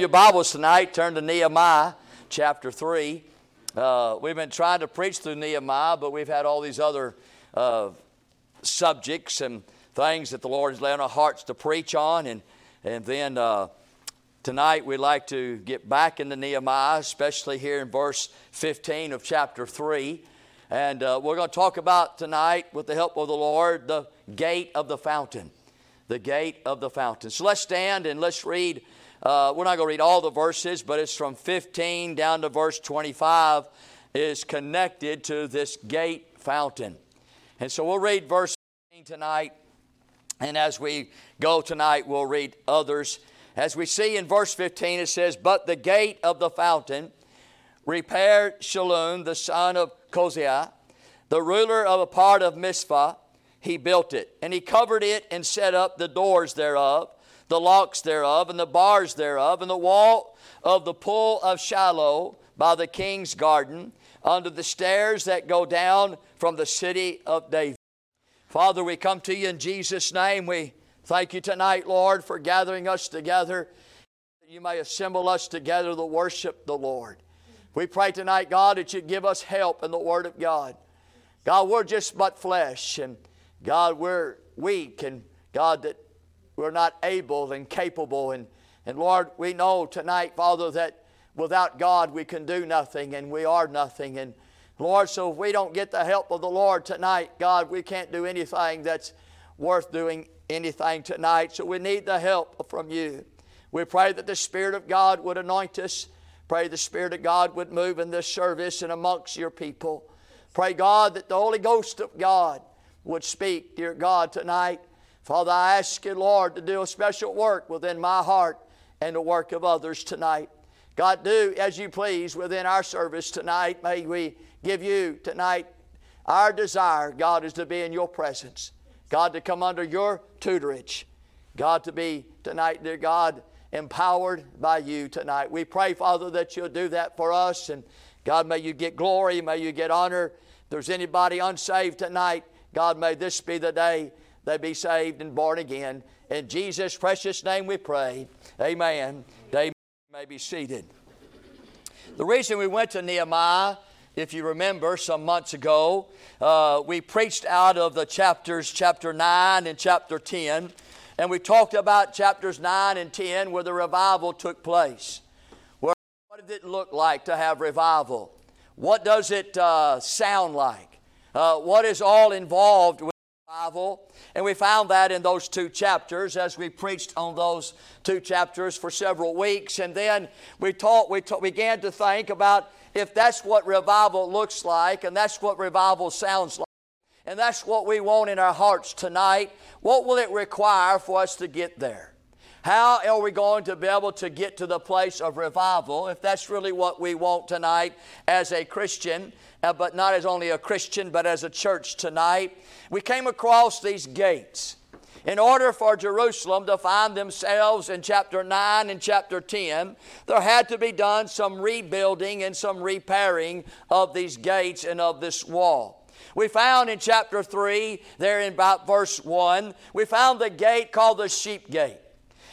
Your Bibles tonight, turn to Nehemiah chapter 3. Uh, we've been trying to preach through Nehemiah, but we've had all these other uh, subjects and things that the Lord has laid on our hearts to preach on. And, and then uh, tonight we'd like to get back into Nehemiah, especially here in verse 15 of chapter 3. And uh, we're going to talk about tonight, with the help of the Lord, the gate of the fountain. The gate of the fountain. So let's stand and let's read uh, we're not going to read all the verses, but it's from 15 down to verse 25 is connected to this gate fountain. And so we'll read verse 15 tonight. And as we go tonight, we'll read others. As we see in verse 15, it says, But the gate of the fountain repaired Shallun, the son of Cozaiah, the ruler of a part of Mizpah. He built it, and he covered it and set up the doors thereof the locks thereof, and the bars thereof, and the wall of the pool of Shiloh by the king's garden, under the stairs that go down from the city of David. Father, we come to you in Jesus' name. We thank you tonight, Lord, for gathering us together. You may assemble us together to worship the Lord. We pray tonight, God, that you give us help in the Word of God. God, we're just but flesh, and God, we're weak, and God, that we're not able and capable. And, and Lord, we know tonight, Father, that without God we can do nothing and we are nothing. And Lord, so if we don't get the help of the Lord tonight, God, we can't do anything that's worth doing anything tonight. So we need the help from you. We pray that the Spirit of God would anoint us. Pray the Spirit of God would move in this service and amongst your people. Pray, God, that the Holy Ghost of God would speak, dear God, tonight. Father, I ask you, Lord, to do a special work within my heart and the work of others tonight. God, do as you please within our service tonight. May we give you tonight our desire, God, is to be in your presence. God, to come under your tutorage. God, to be tonight, dear God, empowered by you tonight. We pray, Father, that you'll do that for us. And God, may you get glory, may you get honor. If there's anybody unsaved tonight, God, may this be the day they be saved and born again. In Jesus' precious name we pray. Amen. They may be seated. The reason we went to Nehemiah, if you remember some months ago, uh, we preached out of the chapters, chapter 9 and chapter 10, and we talked about chapters 9 and 10 where the revival took place. Where, what did it look like to have revival? What does it uh, sound like? Uh, what is all involved revival? And we found that in those two chapters as we preached on those two chapters for several weeks. And then we, taught, we taught, began to think about if that's what revival looks like and that's what revival sounds like. And that's what we want in our hearts tonight. What will it require for us to get there? How are we going to be able to get to the place of revival if that's really what we want tonight as a Christian, uh, but not as only a Christian, but as a church tonight? We came across these gates. In order for Jerusalem to find themselves in chapter 9 and chapter 10, there had to be done some rebuilding and some repairing of these gates and of this wall. We found in chapter 3, there in about verse 1, we found the gate called the sheep gate.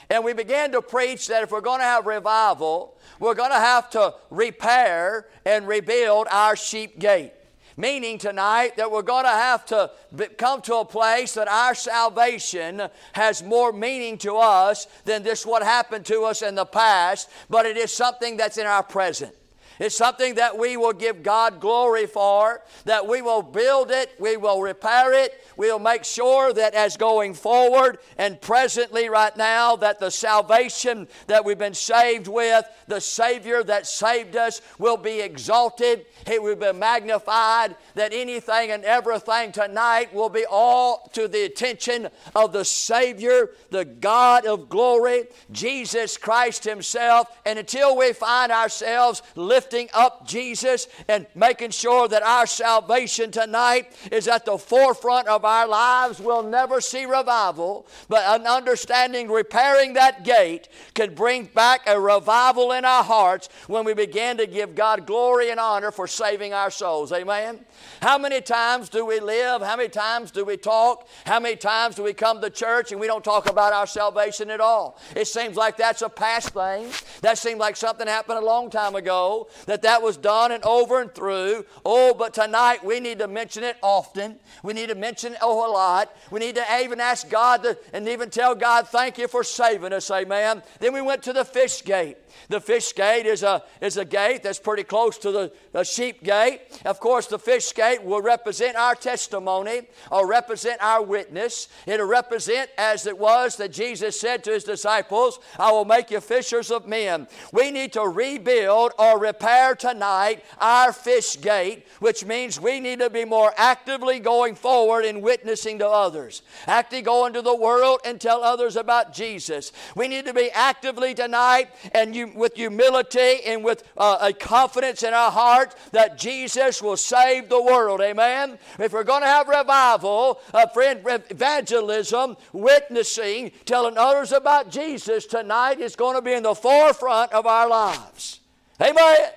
And we began to preach that if we're going to have revival, we're going to have to repair and rebuild our sheep gate. Meaning tonight that we're going to have to come to a place that our salvation has more meaning to us than this what happened to us in the past, but it is something that's in our present. It's something that we will give God glory for, that we will build it, we will repair it, we'll make sure that as going forward and presently right now, that the salvation that we've been saved with, the Savior that saved us, will be exalted, He will be magnified, that anything and everything tonight will be all to the attention of the Savior, the God of glory, Jesus Christ Himself. And until we find ourselves lifted lifting up Jesus and making sure that our salvation tonight is at the forefront of our lives, we'll never see revival. But an understanding, repairing that gate, can bring back a revival in our hearts when we begin to give God glory and honor for saving our souls. Amen? How many times do we live? How many times do we talk? How many times do we come to church and we don't talk about our salvation at all? It seems like that's a past thing. That seems like something happened a long time ago, that that was done and over and through. Oh, but tonight we need to mention it often. We need to mention it oh, a lot. We need to even ask God to, and even tell God, thank you for saving us, amen. Then we went to the fish gate. The fish gate is a, is a gate that's pretty close to the, the sheep gate. Of course, the fish gate will represent our testimony or represent our witness. It'll represent, as it was that Jesus said to his disciples, I will make you fishers of men. We need to rebuild or repair tonight our fish gate, which means we need to be more actively going forward in witnessing to others. Actively go into the world and tell others about Jesus. We need to be actively tonight and you with humility and with uh, a confidence in our heart that Jesus will save the world. Amen. If we're going to have revival, uh, friend, evangelism, witnessing, telling others about Jesus tonight is going to be in the forefront of our lives. Amen.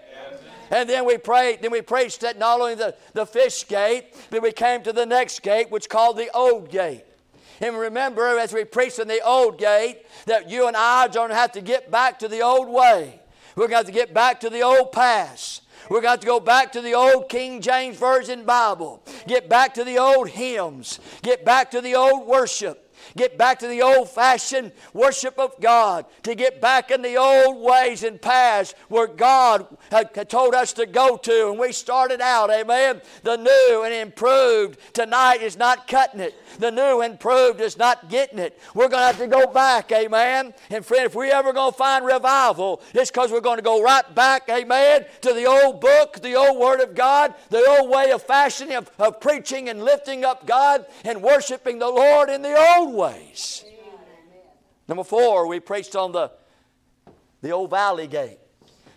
And then we prayed, then we preached at not only the, the fish gate, but we came to the next gate, which called the old gate. And remember, as we preach in the old gate, that you and I are going to have to get back to the old way. We're going to have to get back to the old past. We're going to, to go back to the old King James Version Bible. Get back to the old hymns. Get back to the old worship get back to the old fashioned worship of God, to get back in the old ways and paths where God had told us to go to. And we started out, amen. The new and improved tonight is not cutting it. The new and improved is not getting it. We're going to have to go back, amen. And friend, if we ever going to find revival, it's because we're going to go right back, amen, to the old book, the old Word of God, the old way of fashioning, of, of preaching and lifting up God and worshiping the Lord in the old ways. Number four, we preached on the, the old valley gate.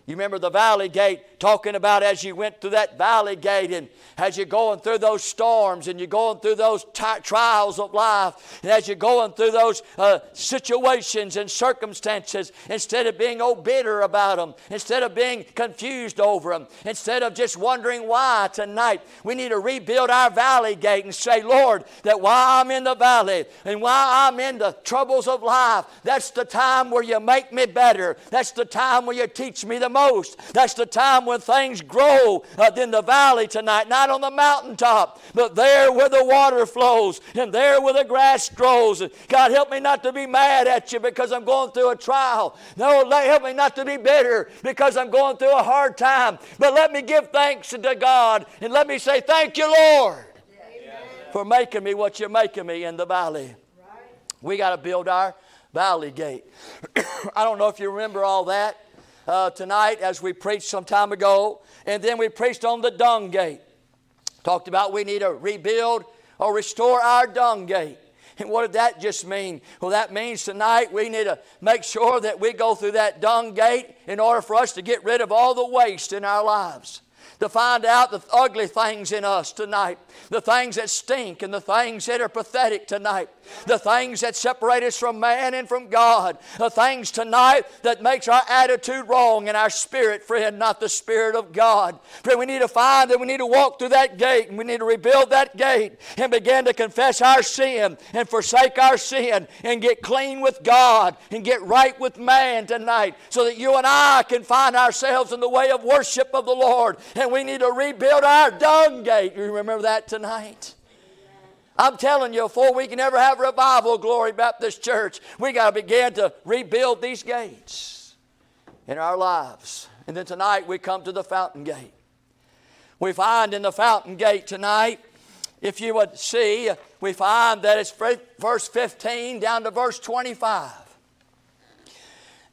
You remember the valley gate talking about as you went through that valley gate and as you're going through those storms and you're going through those t- trials of life and as you're going through those uh, situations and circumstances, instead of being oh bitter about them, instead of being confused over them, instead of just wondering why tonight, we need to rebuild our valley gate and say, Lord, that while I'm in the valley and while I'm in the troubles of life, that's the time where you make me better. That's the time where you teach me the most. That's the time when things grow uh, in the valley tonight, not on the mountaintop, but there where the water flows and there where the grass grows. God, help me not to be mad at you because I'm going through a trial. No, help me not to be bitter because I'm going through a hard time. But let me give thanks to God and let me say, Thank you, Lord, for making me what you're making me in the valley. We got to build our valley gate. I don't know if you remember all that uh, tonight as we preached some time ago. And then we preached on the dung gate. Talked about we need to rebuild or restore our dung gate. And what did that just mean? Well, that means tonight we need to make sure that we go through that dung gate in order for us to get rid of all the waste in our lives to find out the ugly things in us tonight, the things that stink and the things that are pathetic tonight, the things that separate us from man and from God, the things tonight that makes our attitude wrong and our spirit, friend, not the Spirit of God. Friend, we need to find that we need to walk through that gate and we need to rebuild that gate and begin to confess our sin and forsake our sin and get clean with God and get right with man tonight so that you and I can find ourselves in the way of worship of the Lord and we need to rebuild our dung gate. You remember that tonight? I'm telling you, before we can ever have revival, Glory Baptist Church, we got to begin to rebuild these gates in our lives. And then tonight we come to the fountain gate. We find in the fountain gate tonight, if you would see, we find that it's verse 15 down to verse 25.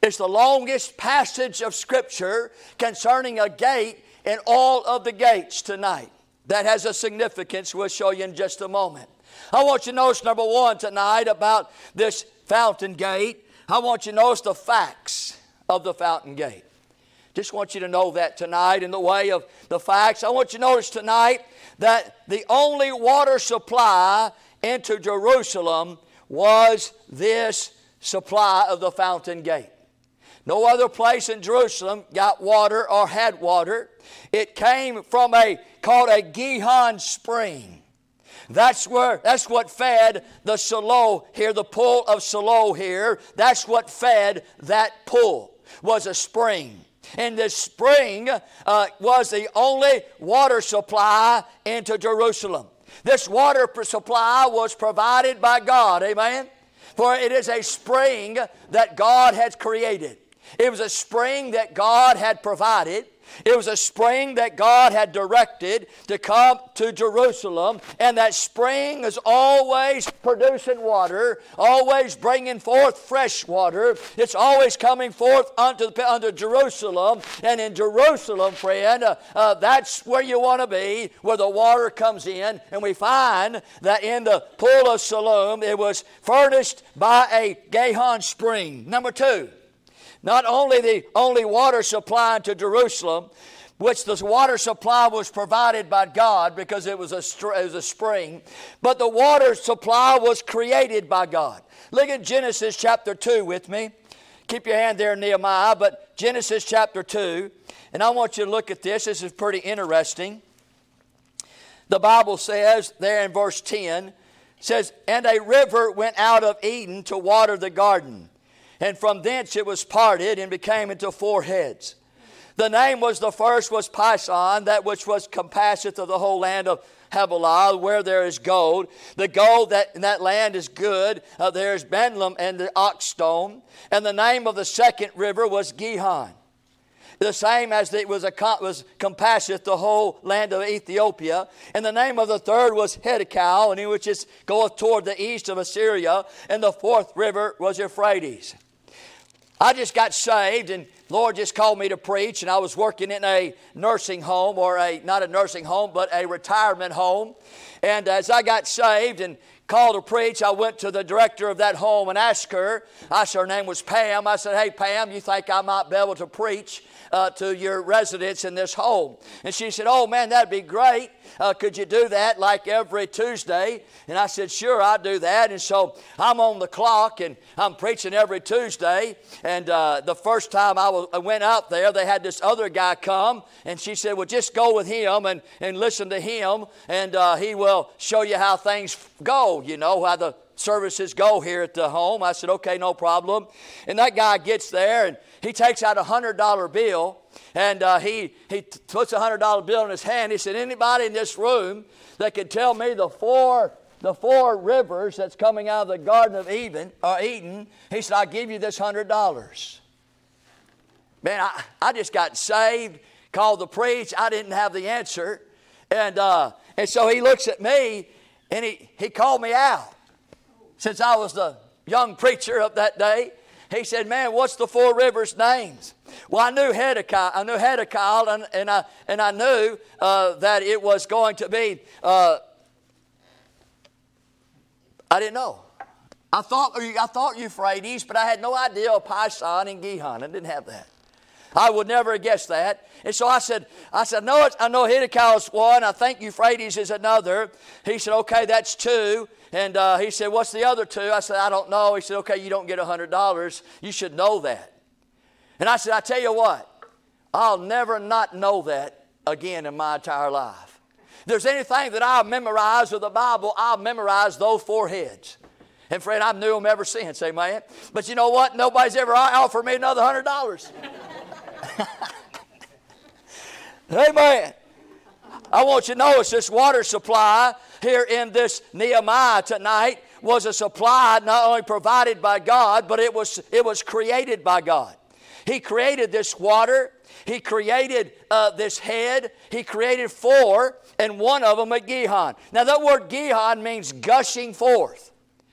It's the longest passage of Scripture concerning a gate in all of the gates tonight. That has a significance we'll show you in just a moment. I want you to notice number one tonight about this fountain gate. I want you to notice the facts of the fountain gate. Just want you to know that tonight in the way of the facts. I want you to notice tonight that the only water supply into Jerusalem was this supply of the fountain gate. No other place in Jerusalem got water or had water. It came from a called a Gihon spring. That's where that's what fed the Siloam here, the pool of Siloam here. That's what fed that pool was a spring. And this spring uh, was the only water supply into Jerusalem. This water supply was provided by God, amen? For it is a spring that God has created. It was a spring that God had provided. It was a spring that God had directed to come to Jerusalem, and that spring is always producing water, always bringing forth fresh water. It's always coming forth unto, unto Jerusalem, and in Jerusalem, friend, uh, uh, that's where you want to be, where the water comes in. And we find that in the pool of Siloam, it was furnished by a Gihon spring. Number two. Not only the only water supply to Jerusalem, which the water supply was provided by God because it was, a, it was a spring, but the water supply was created by God. Look at Genesis chapter 2 with me. Keep your hand there, Nehemiah, but Genesis chapter 2, and I want you to look at this. This is pretty interesting. The Bible says there in verse 10, says, And a river went out of Eden to water the garden and from thence it was parted and became into four heads. The name was the first was Pison, that which was compasseth of the whole land of Havilah, where there is gold. The gold that in that land is good. Uh, there is bdellium and the onyx stone. And the name of the second river was Gihon. The same as it was, a, was compasseth the whole land of Ethiopia. And the name of the third was Hiddekel, and which is goeth toward the east of Assyria. And the fourth river was Euphrates. I just got saved and Lord just called me to preach and I was working in a nursing home or a not a nursing home but a retirement home. And as I got saved and called to preach, I went to the director of that home and asked her. I said her name was Pam. I said, "Hey Pam, you think I might be able to preach uh, to your residents in this home?" And she said, "Oh man, that'd be great." Uh, could you do that like every Tuesday? And I said, sure, I'll do that. And so I'm on the clock and I'm preaching every Tuesday. And uh, the first time I, was, I went out there, they had this other guy come, and she said, well, just go with him and, and listen to him, and uh, he will show you how things go, you know, how the services go here at the home. I said, okay, no problem. And that guy gets there and he takes out a $100 bill and uh, he, he puts a $100 bill in his hand. He said, anybody in this room that can tell me the four, the four rivers that's coming out of the Garden of Eden, or uh, Eden, he said, I'll give you this $100. Man, I, I just got saved, called the preach. I didn't have the answer. And, uh, and so he looks at me and he, he called me out since I was the young preacher of that day. He said, Man, what's the four rivers' names? Well, I knew Hiddekel, I knew Hiddekel, and, and, I, and I knew uh, that it was going to be, uh, I didn't know. I thought, I thought Euphrates, but I had no idea of Pison and Gihon. I didn't have that. I would never have guessed that. And so I said, I said, no, I know Hiddekel is one. I think Euphrates is another. He said, okay, that's two. And uh, he said, What's the other two? I said, I don't know. He said, Okay, you don't get a $100. You should know that. And I said, I tell you what, I'll never not know that again in my entire life. If there's anything that I've memorized of the Bible, I've memorized those four heads. And friend, I've knew them ever since, amen. But you know what? Nobody's ever offered me another hundred dollars. amen. I want you to it's this water supply here in this Nehemiah tonight was a supply not only provided by God, but it was, it was created by God. He created this water, He created uh, this head, He created four, and one of them a Gihon. Now, that word Gihon means gushing forth.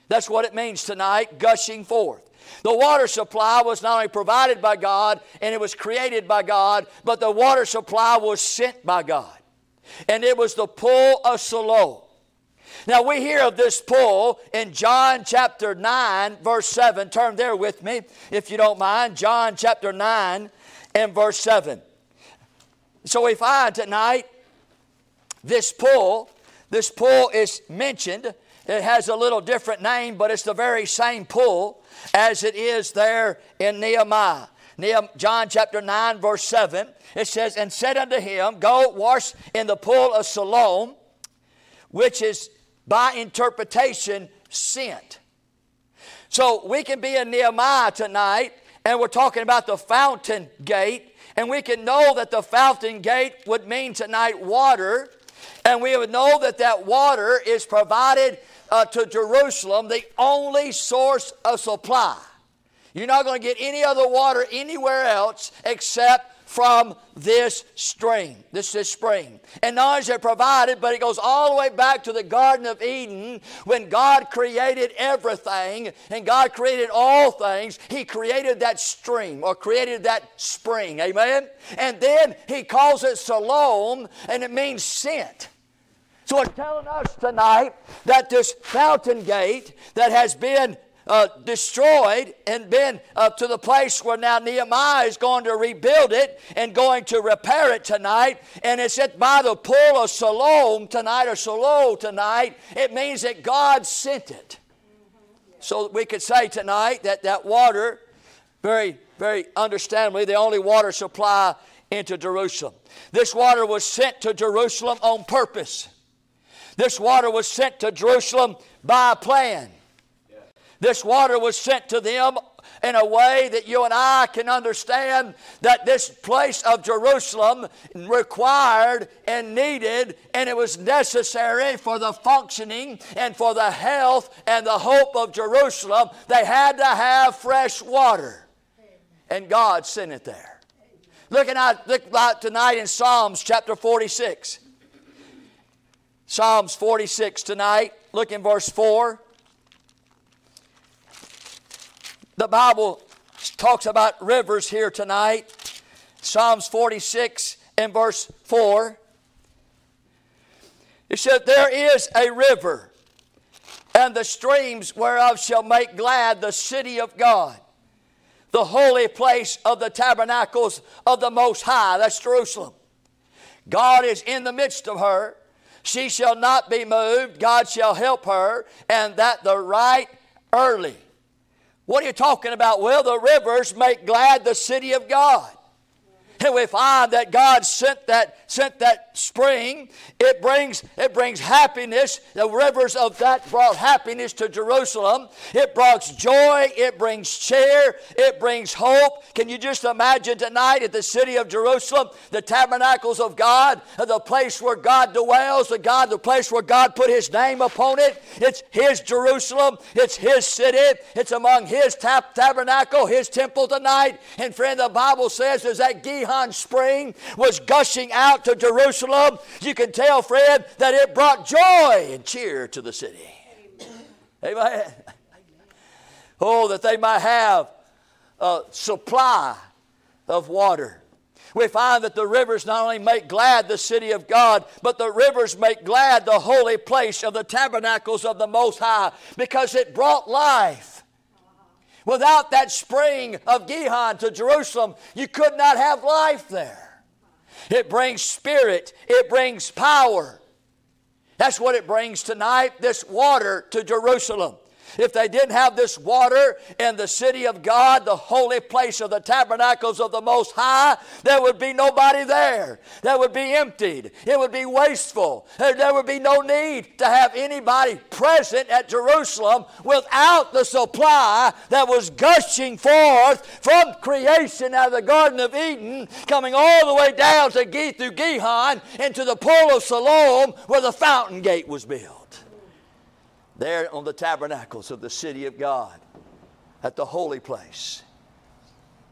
That's what it means tonight, gushing forth. The water supply was not only provided by God and it was created by God, but the water supply was sent by God. And it was the pool of Siloam. Now we hear of this pool in John chapter 9, verse 7. Turn there with me, if you don't mind. John chapter 9 and verse 7. So we find tonight this pool, this pool is mentioned. It has a little different name, but it's the very same pool as it is there in Nehemiah. John chapter 9, verse 7, it says, And said unto him, Go wash in the pool of Siloam, which is by interpretation sent. So we can be in Nehemiah tonight, and we're talking about the fountain gate, and we can know that the fountain gate would mean tonight water, and we would know that that water is provided uh, to Jerusalem, the only source of supply. You're not going to get any other water anywhere else except from this stream, this, this spring. And not only is it provided, but it goes all the way back to the Garden of Eden when God created everything and God created all things. He created that stream or created that spring. Amen? And then He calls it Siloam and it means sent. So it's telling us tonight that this fountain gate that has been uh, destroyed and been uh, to the place where now Nehemiah is going to rebuild it and going to repair it tonight. And it's at by the pool of Siloam tonight or Siloam tonight. It means that God sent it. So we could say tonight that that water, very, very understandably, the only water supply into Jerusalem. This water was sent to Jerusalem on purpose. This water was sent to Jerusalem by a plan. This water was sent to them in a way that you and I can understand that this place of Jerusalem required and needed, and it was necessary for the functioning and for the health and the hope of Jerusalem. They had to have fresh water, and God sent it there. Looking at look tonight in Psalms chapter 46. Psalms 46 tonight. Look in verse 4. The Bible talks about rivers here tonight. Psalms 46 and verse 4. It said, There is a river, and the streams whereof shall make glad the city of God, the holy place of the tabernacles of the Most High. That's Jerusalem. God is in the midst of her. She shall not be moved. God shall help her, and that the right early. What are you talking about? Well, the rivers make glad the city of God. And we find that God sent that, sent that spring. It brings, it brings happiness. The rivers of that brought happiness to Jerusalem. It brought joy. It brings cheer. It brings hope. Can you just imagine tonight at the city of Jerusalem, the tabernacles of God, the place where God dwells, the God, the place where God put His name upon it. It's His Jerusalem. It's His city. It's among His tab- tabernacle, His temple tonight. And friend, the Bible says there's that Gihon spring was gushing out to Jerusalem, you can tell, Fred, that it brought joy and cheer to the city. Amen. Amen. Oh, that they might have a supply of water. We find that the rivers not only make glad the city of God, but the rivers make glad the holy place of the tabernacles of the Most High because it brought life. Without that spring of Gihon to Jerusalem, you could not have life there. It brings spirit, it brings power. That's what it brings tonight, this water to Jerusalem. If they didn't have this water in the city of God, the holy place of the tabernacles of the Most High, there would be nobody there. That would be emptied. It would be wasteful. There would be no need to have anybody present at Jerusalem without the supply that was gushing forth from creation out of the Garden of Eden, coming all the way down to through Gihon into the pool of Siloam where the fountain gate was built there on the tabernacles of the city of God at the holy place.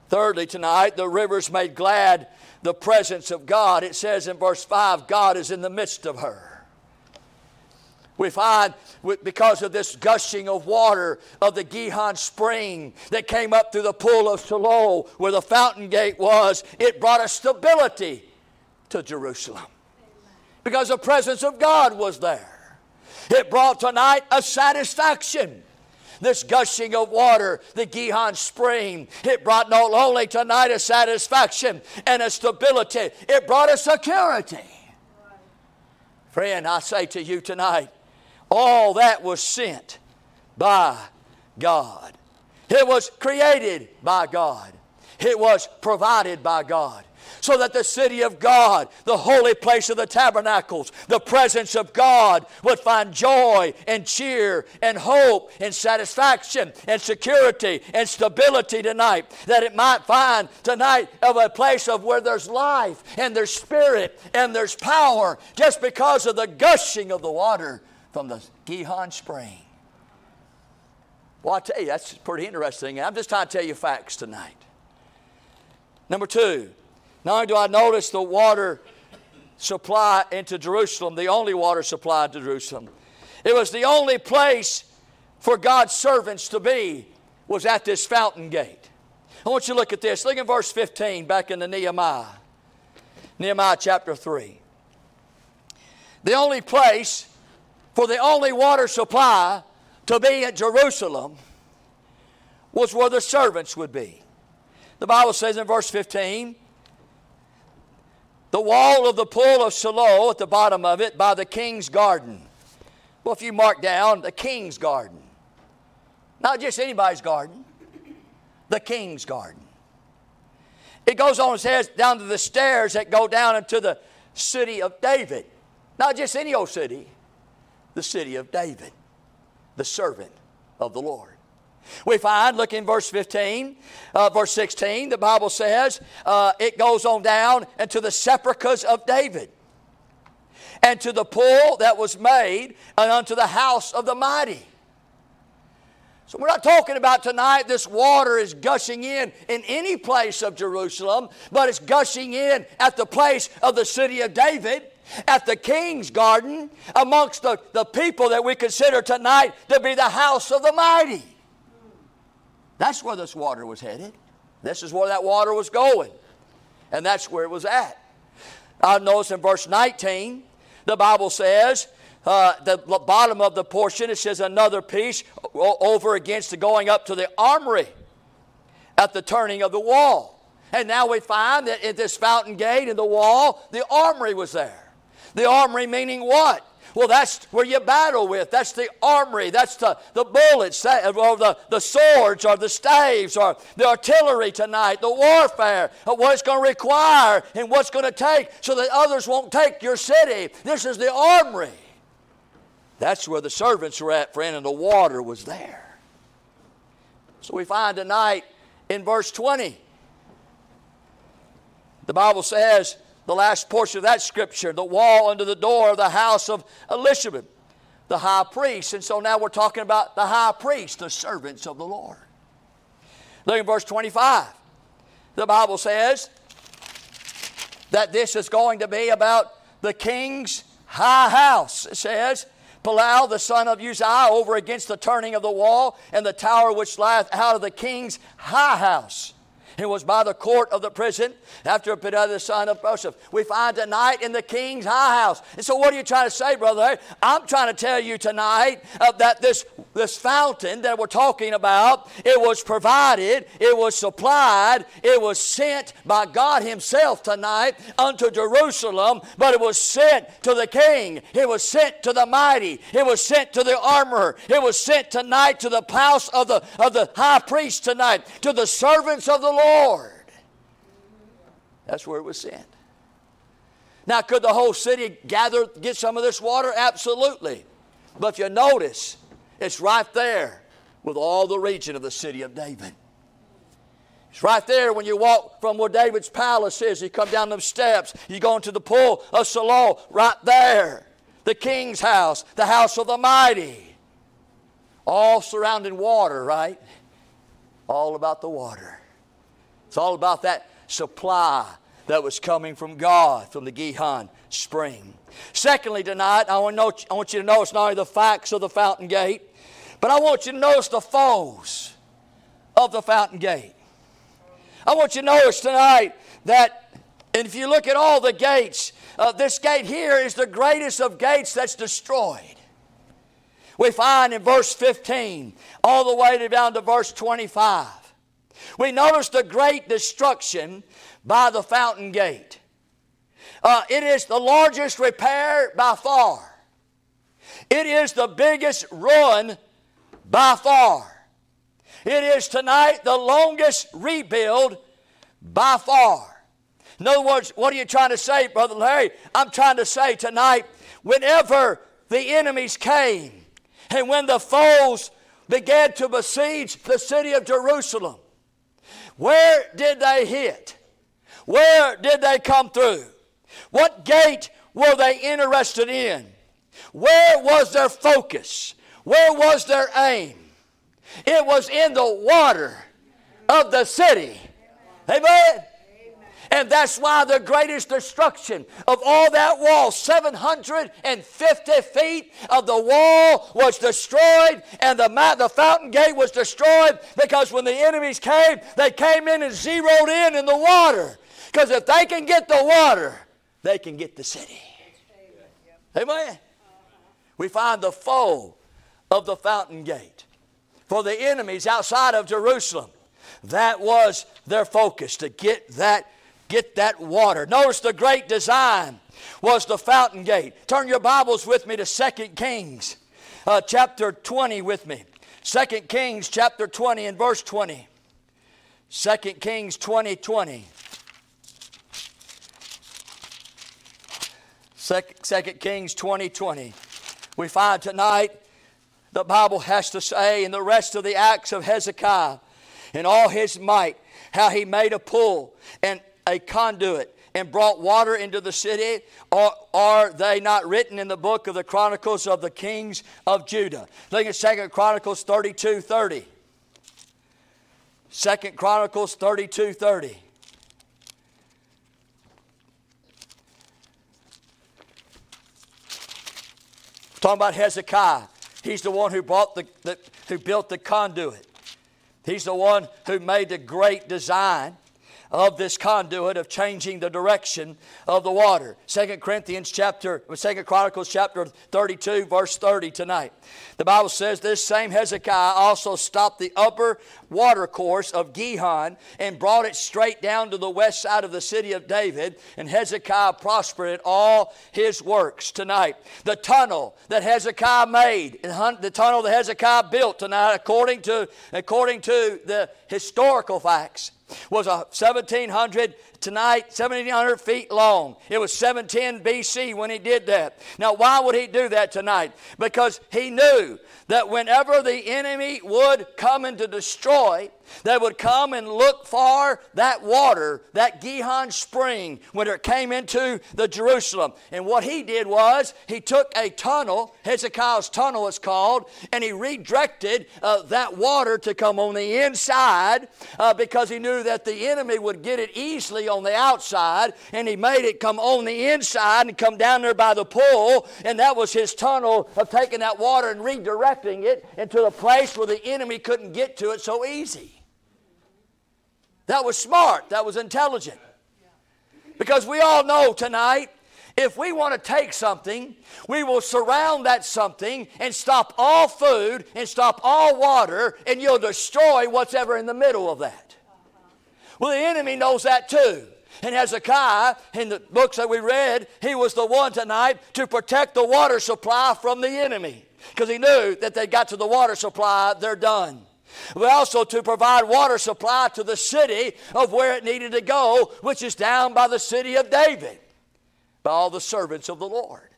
Thirdly, tonight, the rivers made glad the presence of God. It says in verse 5 God is in the midst of her. We find because of this gushing of water of the Gihon spring that came up through the pool of Siloam where the fountain gate was, it brought a stability to Jerusalem because the presence of God was there. It brought tonight a satisfaction. this gushing of water, the Gihon spring, it brought not only tonight a satisfaction and a stability, it brought a security. Friend, I say to you tonight, all that was sent by God. It was created by God. It was provided by God so that the city of God, the holy place of the tabernacles, the presence of God would find joy and cheer and hope and satisfaction and security and stability tonight. That it might find tonight of a place of where there's life and there's spirit and there's power just because of the gushing of the water from the Gihon spring. Well, I tell you, that's pretty interesting. I'm just trying to tell you facts tonight. Number two, not only do I notice the water supply into Jerusalem, the only water supply to Jerusalem, it was the only place for God's servants to be was at this fountain gate. I want you to look at this. Look at verse 15 back in the Nehemiah. Nehemiah chapter 3. The only place for the only water supply to be at Jerusalem was where the servants would be. The Bible says in verse 15, the wall of the pool of Siloam at the bottom of it by the king's garden. Well, if you mark down the king's garden, not just anybody's garden, the king's garden. It goes on and says down to the stairs that go down into the city of David. Not just any old city, the city of David, the servant of the Lord. We find, look in verse 15, uh, verse 16, the Bible says, uh, it goes on down into the sepulchres of David, and to the pool that was made, and unto the house of the mighty. So we're not talking about tonight this water is gushing in in any place of Jerusalem, but it's gushing in at the place of the city of David at the king's garden amongst the, the people that we consider tonight to be the house of the mighty. That's where this water was headed. This is where that water was going. And that's where it was at. I notice in verse 19, the Bible says, uh, the bottom of the portion, it says another piece over against the going up to the armory at the turning of the wall. And now we find that at this fountain gate in the wall, the armory was there. The armory meaning what? Well, that's where you battle with. That's the armory. That's the, the bullets, or the, the swords, or the staves, or the artillery tonight, the warfare, of what it's going to require and what's going to take so that others won't take your city. This is the armory. That's where the servants were at, friend, and the water was there. So we find tonight in verse 20, the Bible says, the last portion of that scripture, the wall under the door of the house of Elishama, the high priest. And so now we're talking about the high priest, the servants of the Lord. Look at verse 25. The Bible says that this is going to be about the king's high house. It says, Palal, the son of Uzziah, over against the turning of the wall, and the tower which lieth out of the king's high house. It was by the court of the prison after Pedah the son of Joseph. We find tonight in the king's high house. And so, what are you trying to say, brother? I'm trying to tell you tonight uh, that this, this fountain that we're talking about, it was provided, it was supplied, it was sent by God Himself tonight unto Jerusalem, but it was sent to the king, it was sent to the mighty, it was sent to the armorer, it was sent tonight to the house of the, of the high priest tonight, to the servants of the Lord. Lord. That's where it was sent. Now, could the whole city gather, get some of this water? Absolutely. But if you notice, it's right there with all the region of the city of David. It's right there when you walk from where David's palace is. You come down them steps, you go into the pool of Siloam, right there. The king's house, the house of the mighty. All surrounding water, right? All about the water. It's all about that supply that was coming from God, from the Gihon spring. Secondly, tonight, I want, I want you to notice not only the facts of the fountain gate, but I want you to notice the foes of the fountain gate. I want you to notice tonight that, if you look at all the gates, uh, this gate here is the greatest of gates that's destroyed. we find in verse 15 all the way down to verse 25. We notice the great destruction by the fountain gate. Uh, it is the largest repair by far. It is the biggest ruin by far. It is tonight the longest rebuild by far. In other words, what are you trying to say, Brother Larry? I'm trying to say tonight, whenever the enemies came and when the foes began to besiege the city of Jerusalem, where did they hit? Where did they come through? What gate were they interested in? Where was their focus? Where was their aim? It was in the water of the city. Amen. And that's why the greatest destruction of all that wall, 750 feet of the wall was destroyed, and the, the fountain gate was destroyed because when the enemies came, they came in and zeroed in in the water. Because if they can get the water, they can get the city. Amen. We find the foe of the fountain gate. For the enemies outside of Jerusalem, that was their focus to get that get that water. Notice the great design was the fountain gate. Turn your Bibles with me to 2 Kings uh, chapter 20 with me. 2 Kings chapter 20 and verse 20. 2 Kings 20 20. 2 Kings 20 20. We find tonight the Bible has to say in the rest of the acts of Hezekiah in all his might how he made a pool and a conduit and brought water into the city? Or are they not written in the book of the Chronicles of the Kings of Judah? Look at Second Chronicles 32 30. 2 Chronicles 32 30. Talking about Hezekiah. He's the one who the, the, who built the conduit. He's the one who made the great design of this conduit of changing the direction of the water. Second Corinthians chapter, Second Chronicles chapter 32, verse 30 tonight. The Bible says this same Hezekiah also stopped the upper water course of Gihon and brought it straight down to the west side of the city of David. And Hezekiah prospered in all his works tonight. The tunnel that Hezekiah made, the tunnel that Hezekiah built tonight, according to, according to the historical facts, was a 1700 tonight 1700 feet long. It was 710 bc when he did that. Now why would he do that tonight? Because he knew that whenever the enemy would come and to destroy they would come and look for that water, that Gihon spring, when it came into the Jerusalem. And what he did was he took a tunnel, Hezekiah's tunnel is called, and he redirected uh, that water to come on the inside uh, because he knew that the enemy would get it easily on the outside, and he made it come on the inside and come down there by the pool, and that was his tunnel of taking that water and redirecting it into the place where the enemy couldn't get to it so easy. That was smart. That was intelligent. Because we all know tonight, if we want to take something, we will surround that something and stop all food and stop all water, and you'll destroy what's ever in the middle of that. Well, the enemy knows that too. And Hezekiah, in the books that we read, he was the one tonight to protect the water supply from the enemy. Because he knew that they got to the water supply, they're done but also to provide water supply to the city of where it needed to go, which is down by the city of David, by all the servants of the Lord.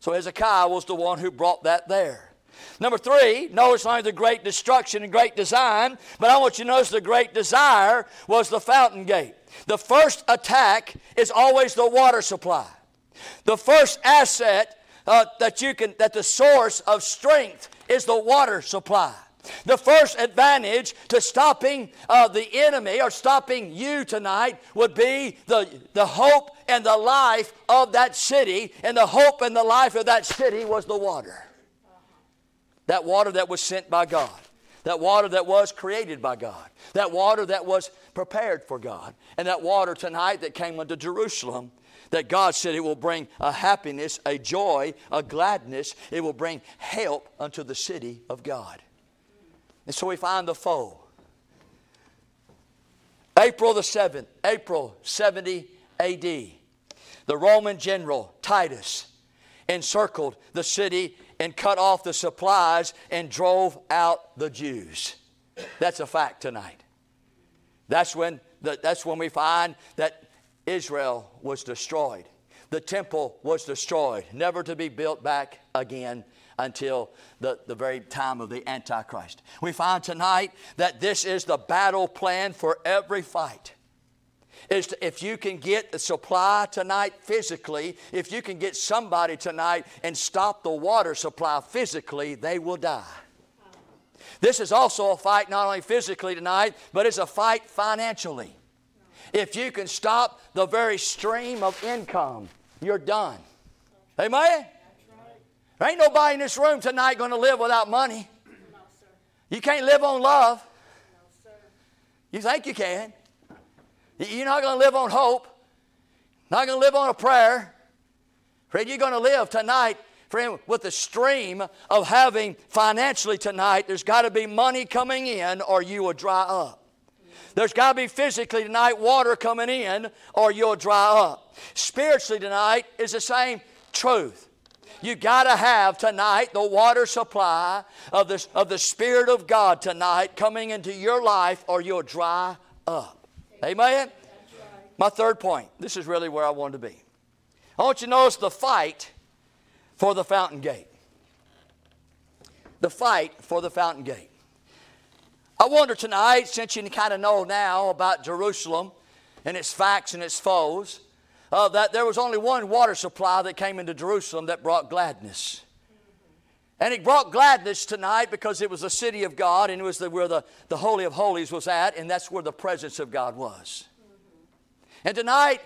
So Hezekiah was the one who brought that there. Number three, notice not only the great destruction and great design, but I want you to notice the great desire was the fountain gate. The first attack is always the water supply. The first asset uh, that you can, that the source of strength is the water supply. The first advantage to stopping uh, the enemy or stopping you tonight would be the, the hope and the life of that city. And the hope and the life of that city was the water. That water that was sent by God. That water that was created by God. That water that was prepared for God. And that water tonight that came into Jerusalem that God said it will bring a happiness, a joy, a gladness. It will bring help unto the city of God. And so we find the foe. April the 7th, April 70 AD, the Roman general Titus encircled the city and cut off the supplies and drove out the Jews. That's a fact tonight. That's when, the, that's when we find that Israel was destroyed. The temple was destroyed, never to be built back again until the, the very time of the Antichrist. We find tonight that this is the battle plan for every fight. Is to, if you can get the supply tonight physically, if you can get somebody tonight and stop the water supply physically, they will die. This is also a fight not only physically tonight, but it's a fight financially. If you can stop the very stream of income, you're done. Amen? There ain't nobody in this room tonight going to live without money. You can't live on love. You think you can. You're not going to live on hope. Not going to live on a prayer. Friend, you're going to live tonight, friend, with the stream of having financially tonight. There's got to be money coming in or you will dry up. There's got to be physically tonight water coming in or you'll dry up. Spiritually tonight is the same truth. You got to have tonight the water supply of the, of the Spirit of God tonight coming into your life or you'll dry up. Amen? My third point. This is really where I wanted to be. I want you to notice the fight for the fountain gate. The fight for the fountain gate. I wonder tonight, since you kind of know now about Jerusalem and its facts and its foes, uh, that there was only one water supply that came into Jerusalem that brought gladness. And it brought gladness tonight because it was the city of God and it was the, where the, the Holy of Holies was at, and that's where the presence of God was. And tonight,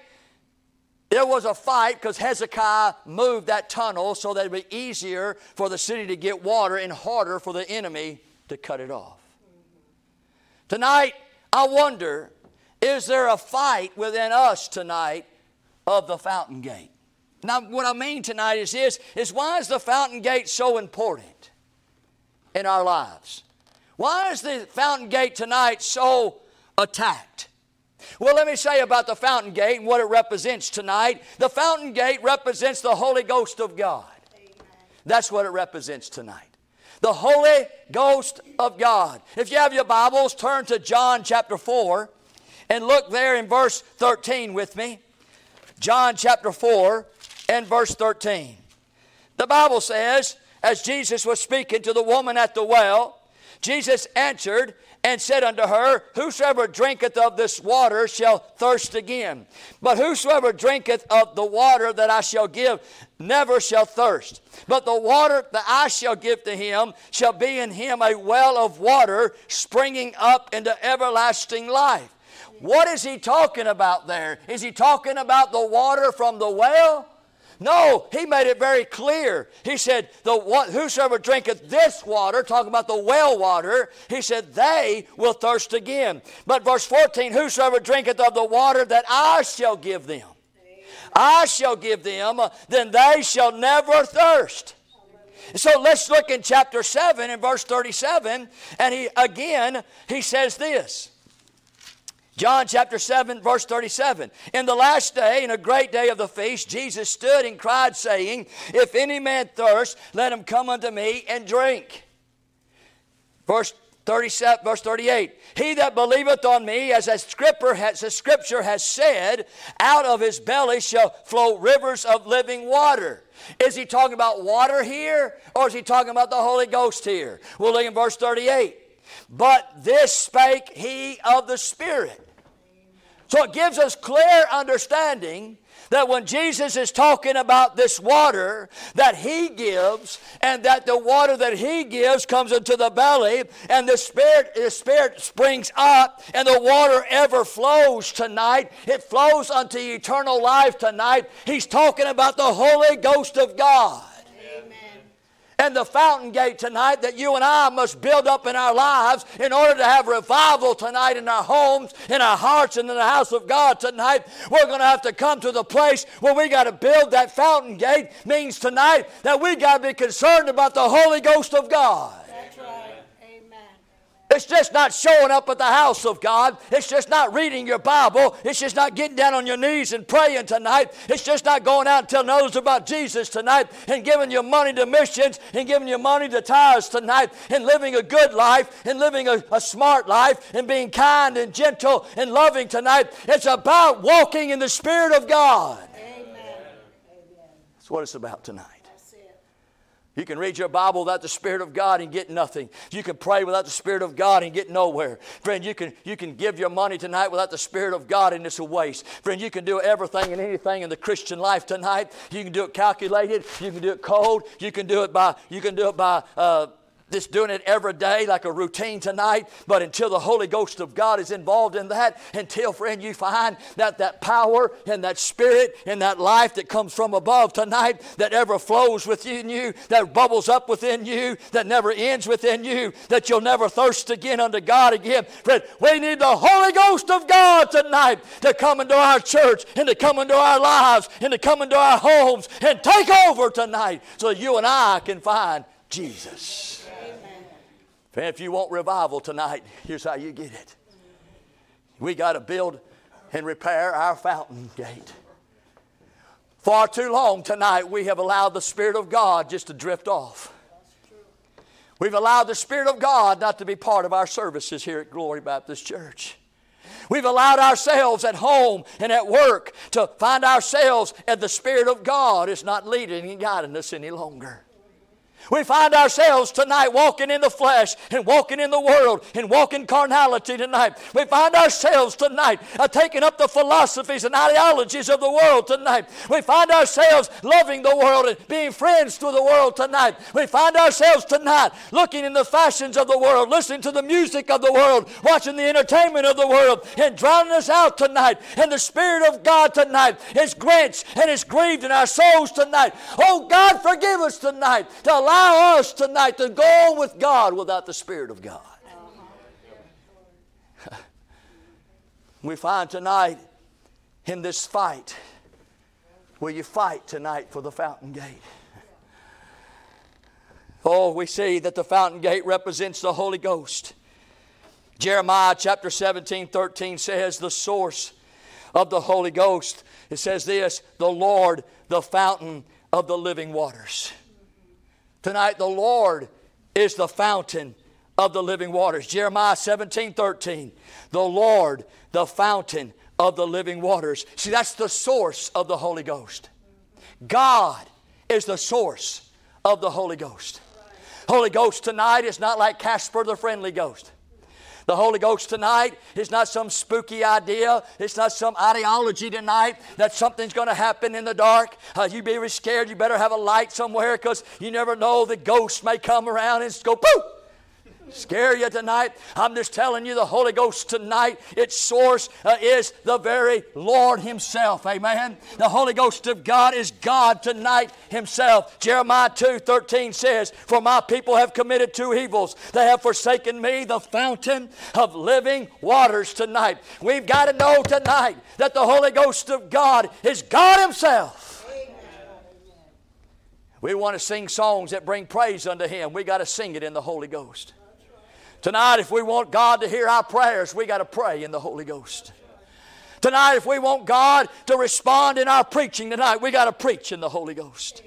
there was a fight because Hezekiah moved that tunnel so that it would be easier for the city to get water and harder for the enemy to cut it off. Tonight, I wonder is there a fight within us tonight of the fountain gate? Now, what I mean tonight is this is why is the fountain gate so important in our lives? Why is the fountain gate tonight so attacked? Well, let me say about the fountain gate and what it represents tonight. The fountain gate represents the Holy Ghost of God. Amen. That's what it represents tonight the Holy Ghost of God. If you have your Bibles, turn to John chapter 4 and look there in verse 13 with me. John chapter 4 and verse 13. The Bible says, as Jesus was speaking to the woman at the well, Jesus answered and said unto her, Whosoever drinketh of this water shall thirst again. But whosoever drinketh of the water that I shall give never shall thirst. But the water that I shall give to him shall be in him a well of water springing up into everlasting life. What is he talking about there? Is he talking about the water from the well? No, he made it very clear. He said, the, Whosoever drinketh this water, talking about the well water, he said, they will thirst again. But verse 14, Whosoever drinketh of the water that I shall give them, I shall give them, then they shall never thirst. So let's look in chapter 7 and verse 37, and he again he says this. John chapter 7, verse 37. In the last day, in a great day of the feast, Jesus stood and cried, saying, If any man thirst, let him come unto me and drink. Verse 37, verse 38. He that believeth on me, as a scripture has, scripture has said, out of his belly shall flow rivers of living water. Is he talking about water here, or is he talking about the Holy Ghost here? We'll look in verse 38. But this spake he of the Spirit. So it gives us clear understanding that when Jesus is talking about this water that He gives, and that the water that He gives comes into the belly, and the Spirit, the Spirit springs up, and the water ever flows tonight, it flows unto eternal life tonight. He's talking about the Holy Ghost of God. And the fountain gate tonight that you and I must build up in our lives in order to have revival tonight in our homes, in our hearts, and in the house of God tonight. We're going to have to come to the place where we got to build that fountain gate. Means tonight that we got to be concerned about the Holy Ghost of God. It's just not showing up at the house of God. It's just not reading your Bible. It's just not getting down on your knees and praying tonight. It's just not going out and telling others about Jesus tonight and giving your money to missions and giving your money to tithes tonight and living a good life and living a, a smart life and being kind and gentle and loving tonight. It's about walking in the Spirit of God. Amen. That's what it's about tonight. You can read your Bible without the Spirit of God and get nothing. You can pray without the Spirit of God and get nowhere. Friend, you can, you can give your money tonight without the Spirit of God and it's a waste. Friend, you can do everything and anything in the Christian life tonight. You can do it calculated. You can do it cold. You can do it by, you can do it by, uh, just doing it every day like a routine tonight, but until the Holy Ghost of God is involved in that, until, friend, you find that that power and that spirit and that life that comes from above tonight, that ever flows within you, that bubbles up within you, that never ends within you, that you'll never thirst again unto God again. Friend, we need the Holy Ghost of God tonight to come into our church and to come into our lives and to come into our homes and take over tonight so you and I can find Jesus. If you want revival tonight, here's how you get it. We got to build and repair our fountain gate. Far too long tonight, we have allowed the Spirit of God just to drift off. We've allowed the Spirit of God not to be part of our services here at Glory Baptist Church. We've allowed ourselves at home and at work to find ourselves, and the Spirit of God is not leading and guiding us any longer. We find ourselves tonight walking in the flesh and walking in the world and walking carnality tonight. We find ourselves tonight uh, taking up the philosophies and ideologies of the world tonight. We find ourselves loving the world and being friends to the world tonight. We find ourselves tonight looking in the fashions of the world, listening to the music of the world, watching the entertainment of the world, and drowning us out tonight. And the Spirit of God tonight is quenched and is grieved in our souls tonight. Oh God, forgive us tonight to allow allow us tonight to go with God without the Spirit of God. we find tonight in this fight will you fight tonight for the fountain gate. Oh, we see that the fountain gate represents the Holy Ghost. Jeremiah chapter 17, 13 says, The source of the Holy Ghost. It says this the Lord, the fountain of the living waters. Tonight, the Lord is the fountain of the living waters. Jeremiah 17 13. The Lord, the fountain of the living waters. See, that's the source of the Holy Ghost. God is the source of the Holy Ghost. Holy Ghost tonight is not like Casper the friendly ghost. The Holy Ghost tonight is not some spooky idea. It's not some ideology tonight that something's going to happen in the dark. Uh, you be scared. You better have a light somewhere because you never know the ghost may come around and go poof scare you tonight. I'm just telling you, the Holy Ghost tonight, its source uh, is the very Lord Himself. Amen. The Holy Ghost of God is God tonight Himself. Jeremiah 2 13 says, For my people have committed two evils. They have forsaken me, the fountain of living waters tonight. We've got to know tonight that the Holy Ghost of God is God Himself. We want to sing songs that bring praise unto Him. We got to sing it in the Holy Ghost. Tonight, if we want God to hear our prayers, we got to pray in the Holy Ghost. Tonight, if we want God to respond in our preaching tonight, we got to preach in the Holy Ghost.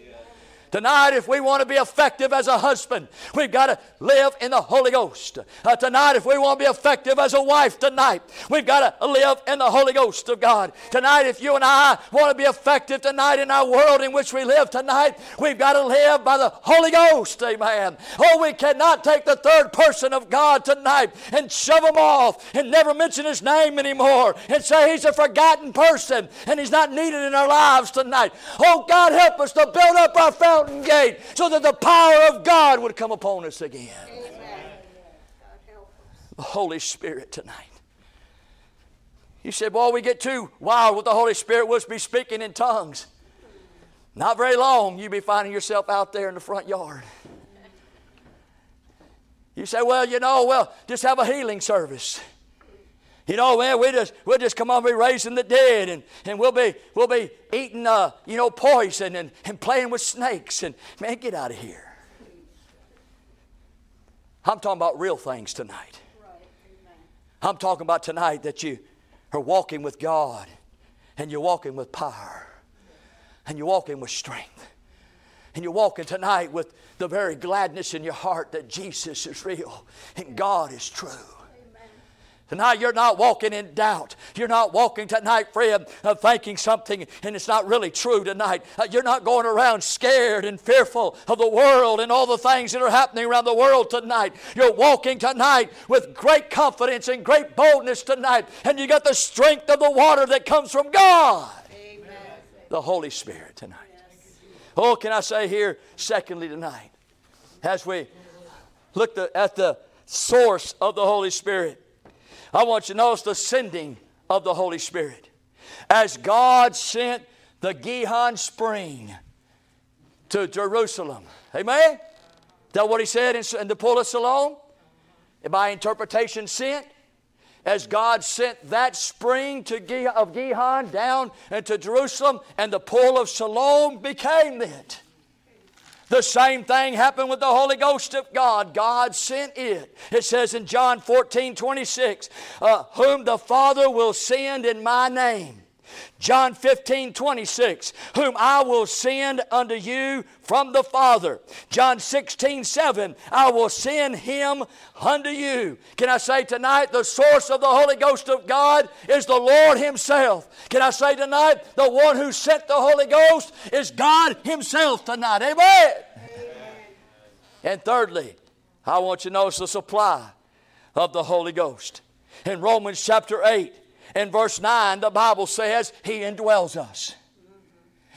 Tonight, if we want to be effective as a husband, we've got to live in the Holy Ghost. Uh, tonight, if we want to be effective as a wife tonight, we've got to live in the Holy Ghost of God. Tonight, if you and I want to be effective tonight in our world in which we live tonight, we've got to live by the Holy Ghost. Amen. Oh, we cannot take the third person of God tonight and shove him off and never mention his name anymore and say he's a forgotten person and he's not needed in our lives tonight. Oh, God, help us to build up our family gate so that the power of God would come upon us again. The Holy Spirit tonight. You said, Boy, we get too wild with the Holy Spirit, we'll be speaking in tongues. Not very long, you'll be finding yourself out there in the front yard. You say, well, you know, well, just have a healing service. You know, man, we just we'll just come on be raising the dead and, and we'll be we'll be eating uh, you know, poison and, and playing with snakes and man, get out of here. I'm talking about real things tonight. I'm talking about tonight that you are walking with God and you're walking with power and you're walking with strength and you're walking tonight with the very gladness in your heart that Jesus is real and God is true. Tonight, you're not walking in doubt. You're not walking tonight, friend, uh, thinking something and it's not really true tonight. Uh, you're not going around scared and fearful of the world and all the things that are happening around the world tonight. You're walking tonight with great confidence and great boldness tonight, and you got the strength of the water that comes from God, Amen. the Holy Spirit tonight. Oh, can I say here, secondly, tonight, as we look at the source of the Holy Spirit. I want you to notice the sending of the Holy Spirit. As God sent the Gihon spring to Jerusalem. Amen? That what he said in, the Pool of Siloam? By interpretation, sent. As God sent that spring to, of Gihon down into Jerusalem, and the Pool of Siloam became it. The same thing happened with the Holy Ghost of God. God sent it. It says in John 14 26, uh, whom the Father will send in my name. John 15, 26, whom I will send unto you from the Father. John 16, 7, I will send him unto you. Can I say tonight, the source of the Holy Ghost of God is the Lord Himself? Can I say tonight, the one who sent the Holy Ghost is God Himself tonight? Amen. Amen. And thirdly, I want you to notice the supply of the Holy Ghost. In Romans chapter 8, in verse 9, the Bible says, He indwells us.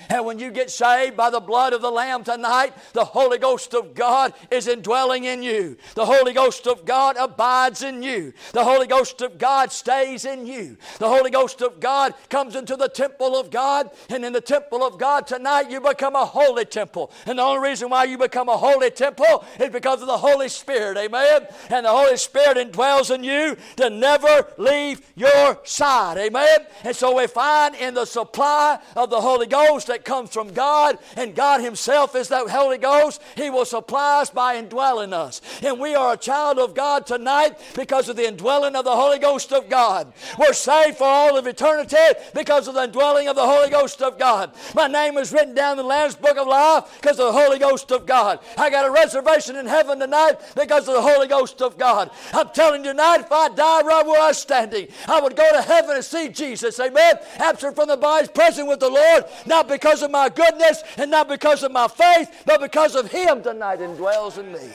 And when you get saved by the blood of the Lamb tonight, the Holy Ghost of God is indwelling in you. The Holy Ghost of God abides in you. The Holy Ghost of God stays in you. The Holy Ghost of God comes into the temple of God, and in the temple of God tonight, you become a holy temple. And the only reason why you become a holy temple is because of the Holy Spirit. Amen? And the Holy Spirit indwells in you to never leave your side. Amen? And so we find in the supply of the Holy Ghost that comes from God, and God Himself is that Holy Ghost. He will supply us by indwelling us. And we are a child of God tonight because of the indwelling of the Holy Ghost of God. We're saved for all of eternity because of the indwelling of the Holy Ghost of God. My name is written down in the Lamb's Book of Life because of the Holy Ghost of God. I got a reservation in heaven tonight because of the Holy Ghost of God. I'm telling you tonight, if I die right where I'm standing, I would go to heaven and see Jesus. Amen. Absent from the body, present with the Lord, not because because of my goodness and not because of my faith, but because of Him tonight indwells in me.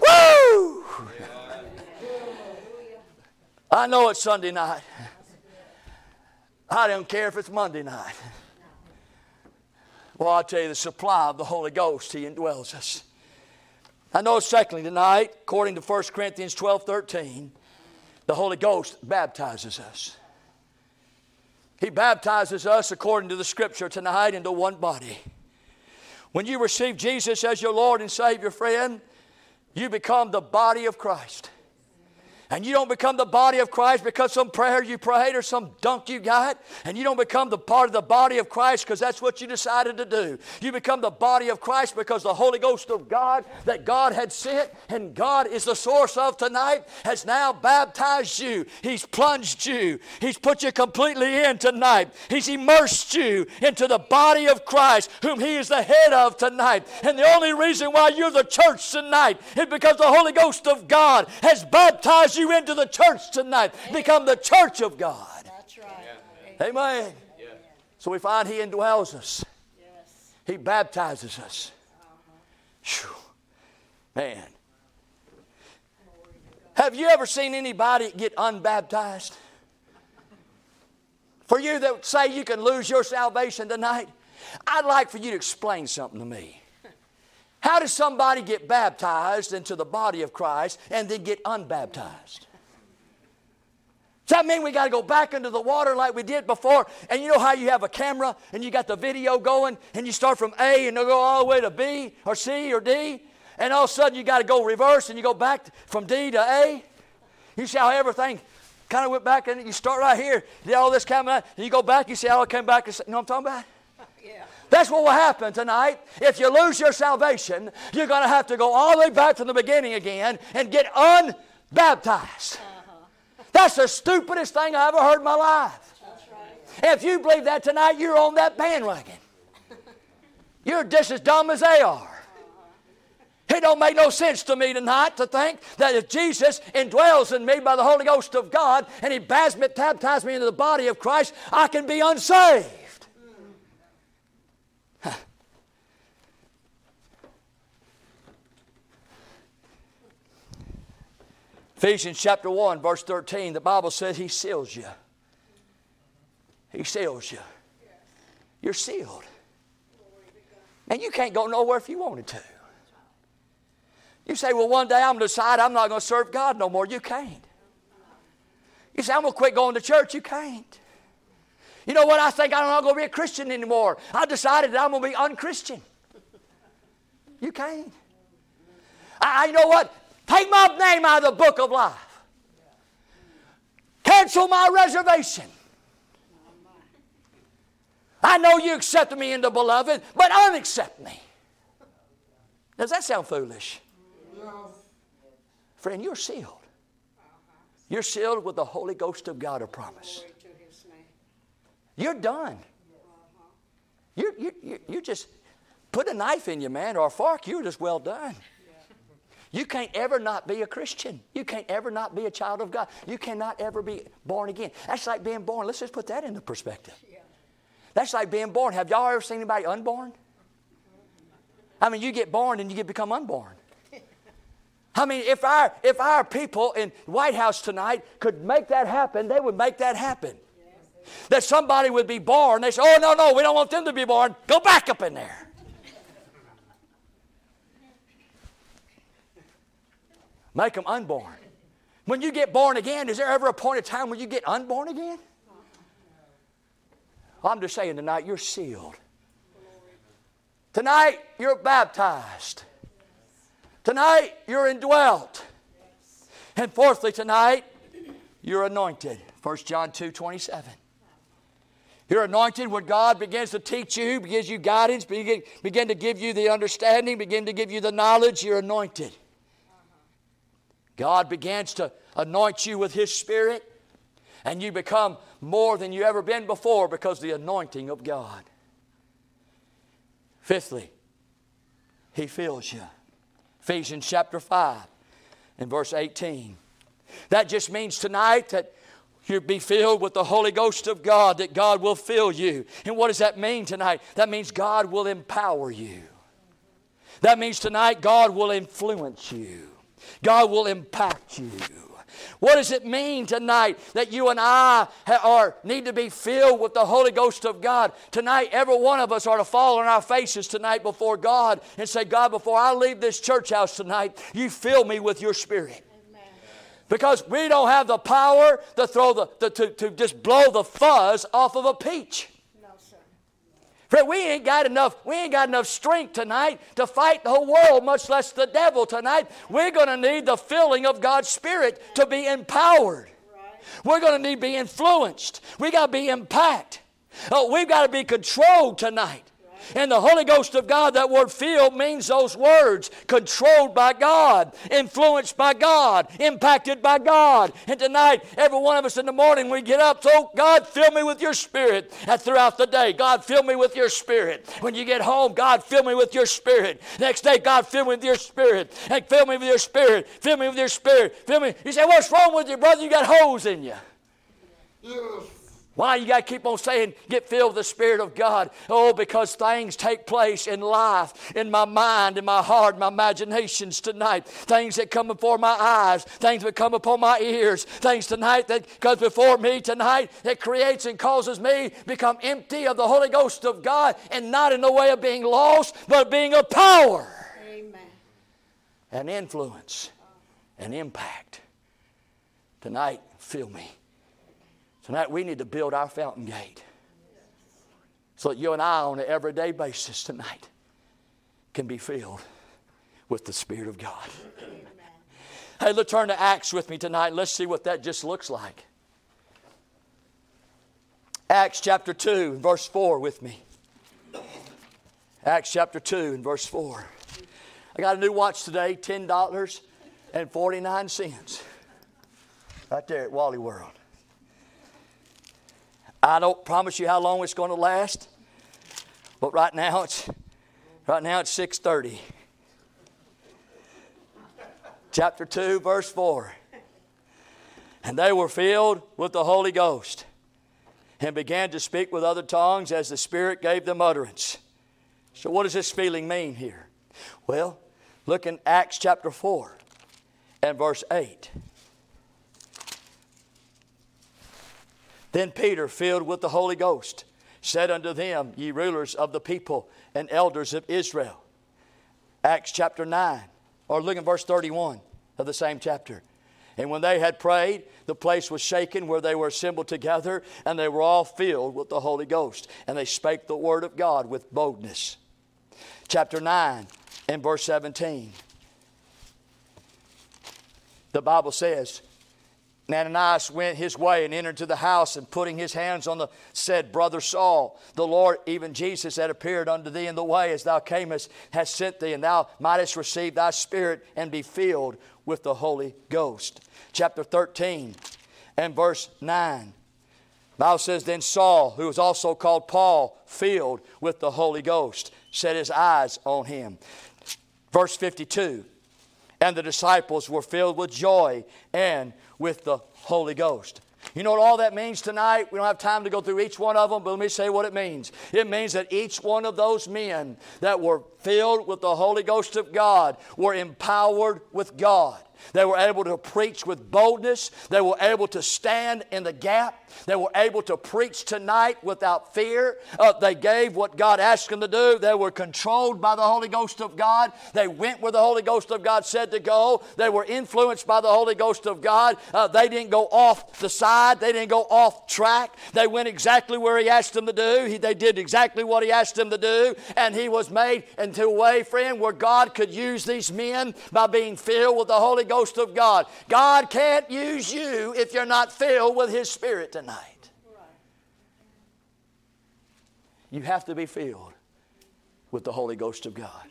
Woo! I know it's Sunday night. I don't care if it's Monday night. Well, I'll tell you the supply of the Holy Ghost, He indwells us. I know, secondly, tonight, according to 1 Corinthians 12 13, the Holy Ghost baptizes us. He baptizes us according to the scripture tonight into one body. When you receive Jesus as your Lord and Savior, friend, you become the body of Christ. And you don't become the body of Christ because some prayer you prayed or some dunk you got. And you don't become the part of the body of Christ because that's what you decided to do. You become the body of Christ because the Holy Ghost of God that God had sent and God is the source of tonight has now baptized you. He's plunged you. He's put you completely in tonight. He's immersed you into the body of Christ whom He is the head of tonight. And the only reason why you're the church tonight is because the Holy Ghost of God has baptized you you into the church tonight. Become the church of God. That's right. Amen. So we find He indwells us. He baptizes us. Uh-huh. Man. Have you ever seen anybody get unbaptized? For you that say you can lose your salvation tonight, I'd like for you to explain something to me. How does somebody get baptized into the body of Christ and then get unbaptized? Does that mean we got to go back into the water like we did before? And you know how you have a camera and you got the video going and you start from A and you go all the way to B or C or D? and all of a sudden you got to go reverse and you go back from D to A. You see how everything kind of went back and you start right here, did all this coming out, and you go back, you see how it came back. You know what I'm talking about? Yeah. That's what will happen tonight. If you lose your salvation, you're going to have to go all the way back to the beginning again and get unbaptized. Uh-huh. That's the stupidest thing I ever heard in my life. Right. If you believe that tonight, you're on that bandwagon. You're just as dumb as they are. It don't make no sense to me tonight to think that if Jesus indwells in me by the Holy Ghost of God and He baptizes me into the body of Christ, I can be unsaved. Ephesians chapter 1, verse 13, the Bible says He seals you. He seals you. You're sealed. And you can't go nowhere if you wanted to. You say, well, one day I'm going to decide I'm not going to serve God no more. You can't. You say, I'm going to quit going to church. You can't. You know what? I think I'm not going to be a Christian anymore. I decided that I'm going to be unchristian. You can't. I, I know what? Take my name out of the book of life. Cancel my reservation. I know you accepted me in the beloved, but unaccept me. Does that sound foolish? Friend, you're sealed. You're sealed with the Holy Ghost of God, a promise. You're done. You, you, you, just put a knife in you, man, or a fork, you're just well done. You can't ever not be a Christian. You can't ever not be a child of God. You cannot ever be born again. That's like being born. Let's just put that into perspective. That's like being born. Have y'all ever seen anybody unborn? I mean, you get born and you get become unborn. I mean, if our, if our people in White House tonight could make that happen, they would make that happen. That somebody would be born, they say, oh, no, no, we don't want them to be born. Go back up in there. Make them unborn. When you get born again, is there ever a point of time when you get unborn again? I'm just saying tonight, you're sealed. Tonight, you're baptized. Tonight, you're indwelt. And fourthly, tonight, you're anointed. 1 John 2 27. You're anointed when God begins to teach you, gives you guidance, begin, begin to give you the understanding, begin to give you the knowledge. You're anointed. God begins to anoint you with His Spirit, and you become more than you ever been before because of the anointing of God. Fifthly, He fills you. Ephesians chapter 5 and verse 18. That just means tonight that you'll be filled with the Holy Ghost of God, that God will fill you. And what does that mean tonight? That means God will empower you. That means tonight God will influence you, God will impact you. What does it mean tonight that you and I are, need to be filled with the Holy Ghost of God? Tonight, every one of us are to fall on our faces tonight before God and say, God, before I leave this church house tonight, you fill me with your Spirit. Because we don't have the power to throw the, the to, to just blow the fuzz off of a peach. Friend, we ain't got enough, we ain't got enough strength tonight to fight the whole world, much less the devil tonight. We're to need the filling of God's Spirit to be empowered. We're to need to be influenced. We got to be impacted. Oh, uh, we've got to be controlled tonight. And the Holy Ghost of God, that word filled means those words controlled by God, influenced by God, impacted by God. And tonight, every one of us in the morning, we get up, so God, fill me with your spirit. And throughout the day, God, fill me with your spirit. When you get home, God, fill me with your spirit. Next day, God, fill me with your spirit. And fill me with your spirit. Fill me with your spirit. Fill me. You say, What's wrong with you, brother? You got holes in you. Why you got to keep on saying, get filled with the Spirit of God? Oh, because things take place in life, in my mind, in my heart, my imaginations tonight. Things that come before my eyes, things that come upon my ears, things tonight that comes before me tonight that creates and causes me become empty of the Holy Ghost of God and not in the way of being lost, but being a power. Amen. And influence and impact. Tonight, fill me. Tonight we need to build our fountain gate so that you and I, on an everyday basis tonight, can be filled with the Spirit of God. Hey, let's turn to Acts with me tonight. Let's see what that just looks like. Acts chapter 2, verse 4 with me. Acts chapter 2 and verse 4. I got a new watch today, $10.49. Right there at Wally World. I don't promise you how long it's going to last, but right now it's right now it's 6:30. Chapter 2 verse 4. And they were filled with the Holy Ghost and began to speak with other tongues as the Spirit gave them utterance. So what does this feeling mean here? Well, look in Acts chapter 4 and verse 8. Then Peter, filled with the Holy Ghost, said unto them, Ye rulers of the people and elders of Israel. Acts chapter 9, or look at verse 31 of the same chapter. And when they had prayed, the place was shaken where they were assembled together, and they were all filled with the Holy Ghost. And they spake the word of God with boldness. Chapter 9 and verse 17. The Bible says, Ananias went his way and entered to the house, and putting his hands on the said, Brother Saul, the Lord, even Jesus, that appeared unto thee in the way as thou camest, has sent thee, and thou mightest receive thy spirit and be filled with the Holy Ghost. Chapter 13 and verse 9. Bible says, Then Saul, who was also called Paul, filled with the Holy Ghost, set his eyes on him. Verse 52 And the disciples were filled with joy and with the Holy Ghost. You know what all that means tonight? We don't have time to go through each one of them, but let me say what it means. It means that each one of those men that were filled with the Holy Ghost of God were empowered with God. They were able to preach with boldness. They were able to stand in the gap. They were able to preach tonight without fear. Uh, they gave what God asked them to do. They were controlled by the Holy Ghost of God. They went where the Holy Ghost of God said to go. They were influenced by the Holy Ghost of God. Uh, they didn't go off the side. They didn't go off track. They went exactly where He asked them to do. He, they did exactly what He asked them to do. And He was made into a way, friend, where God could use these men by being filled with the Holy Ghost of God. God can't use you if you're not filled with His Spirit tonight. You have to be filled with the Holy Ghost of God.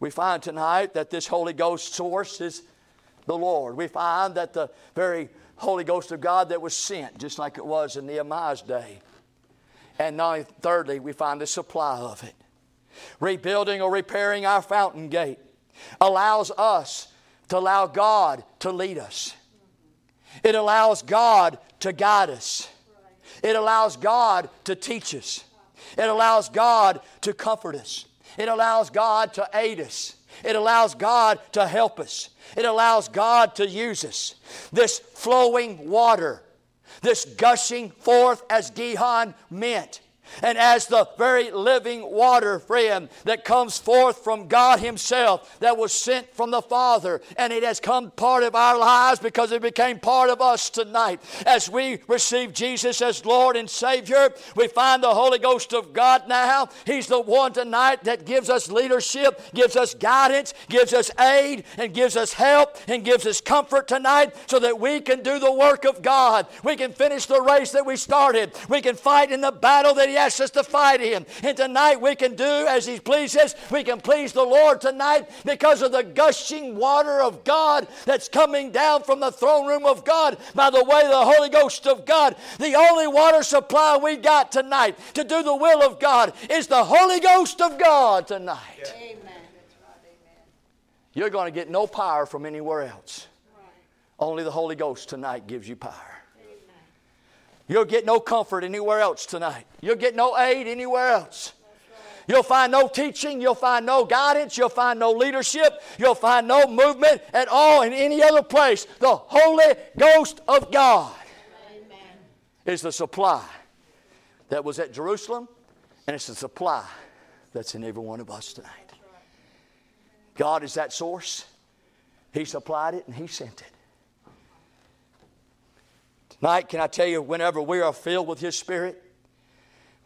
We find tonight that this Holy Ghost source is the Lord. We find that the very Holy Ghost of God that was sent, just like it was in Nehemiah's day. And now, thirdly, we find the supply of it. Rebuilding or repairing our fountain gate allows us to allow God to lead us. It allows God to guide us. It allows God to teach us. It allows God to comfort us. It allows God to aid us. It allows God to help us. It allows God to use us. This flowing water, this gushing forth, as Gihon meant, and as the very living water, friend, that comes forth from God Himself, that was sent from the Father, and it has come part of our lives because it became part of us tonight. As we receive Jesus as Lord and Savior, we find the Holy Ghost of God now. He's the one tonight that gives us leadership, gives us guidance, gives us aid, and gives us help, and gives us comfort tonight so that we can do the work of God. We can finish the race that we started. We can fight in the battle that He he asks us to fight Him. And tonight we can do as He pleases. We can please the Lord tonight because of the gushing water of God that's coming down from the throne room of God by the way the Holy Ghost of God. The only water supply we got tonight to do the will of God is the Holy Ghost of God tonight. Amen. You're going to get no power from anywhere else. Only the Holy Ghost tonight gives you power. You'll get no comfort anywhere else tonight. You'll get no aid anywhere else. You'll find no teaching. You'll find no guidance. You'll find no leadership. You'll find no movement at all in any other place. The Holy Ghost of God Amen. is the supply that was at Jerusalem, and it's the supply that's in every one of us tonight. God is that source. He supplied it and He sent it. Tonight, can I tell you, whenever we are filled with His Spirit,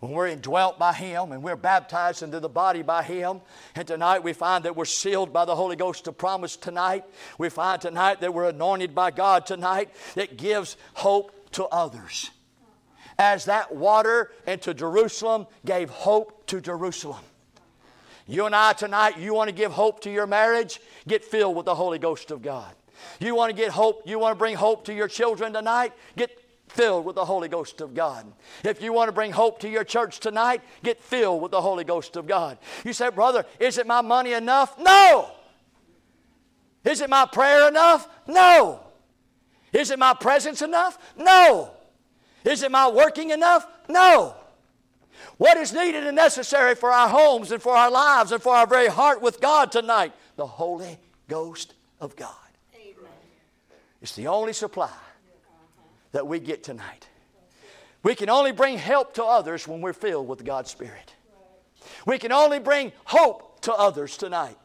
when we're indwelt by Him and we're baptized into the body by Him. And tonight we find that we're sealed by the Holy Ghost to promise tonight. We find tonight that we're anointed by God tonight that gives hope to others. As that water into Jerusalem gave hope to Jerusalem. You and I tonight, you want to give hope to your marriage? Get filled with the Holy Ghost of God. You want to get hope, you want to bring hope to your children tonight? Get filled with the Holy Ghost of God. If you want to bring hope to your church tonight, get filled with the Holy Ghost of God. You say, Brother, is it my money enough? No. Is it my prayer enough? No. Is it my presence enough? No. Is it my working enough? No. What is needed and necessary for our homes and for our lives and for our very heart with God tonight? The Holy Ghost of God. It's the only supply that we get tonight. We can only bring help to others when we're filled with God's Spirit. We can only bring hope to others tonight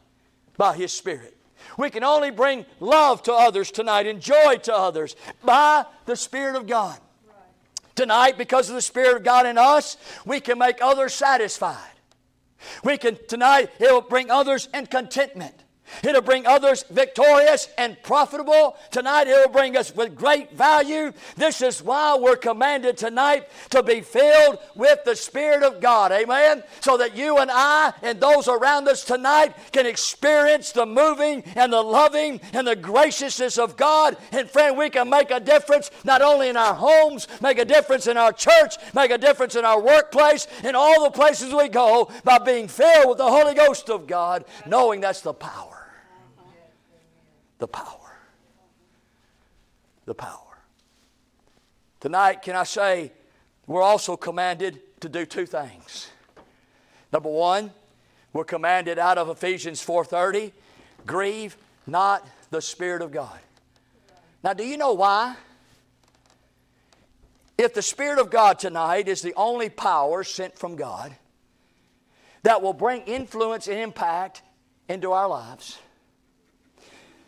by His Spirit. We can only bring love to others tonight and joy to others by the Spirit of God. Tonight, because of the Spirit of God in us, we can make others satisfied. We can, tonight, it will bring others in contentment. It'll bring others victorious and profitable. Tonight, it'll bring us with great value. This is why we're commanded tonight to be filled with the Spirit of God. Amen? So that you and I and those around us tonight can experience the moving and the loving and the graciousness of God. And friend, we can make a difference not only in our homes, make a difference in our church, make a difference in our workplace, in all the places we go by being filled with the Holy Ghost of God, knowing that's the power the power. The power. Tonight, can I say, we're also commanded to do two things. Number one, we're commanded out of Ephesians 4:30, grieve not the Spirit of God. Now, do you know why? If the Spirit of God tonight is the only power sent from God that will bring influence and impact into our lives,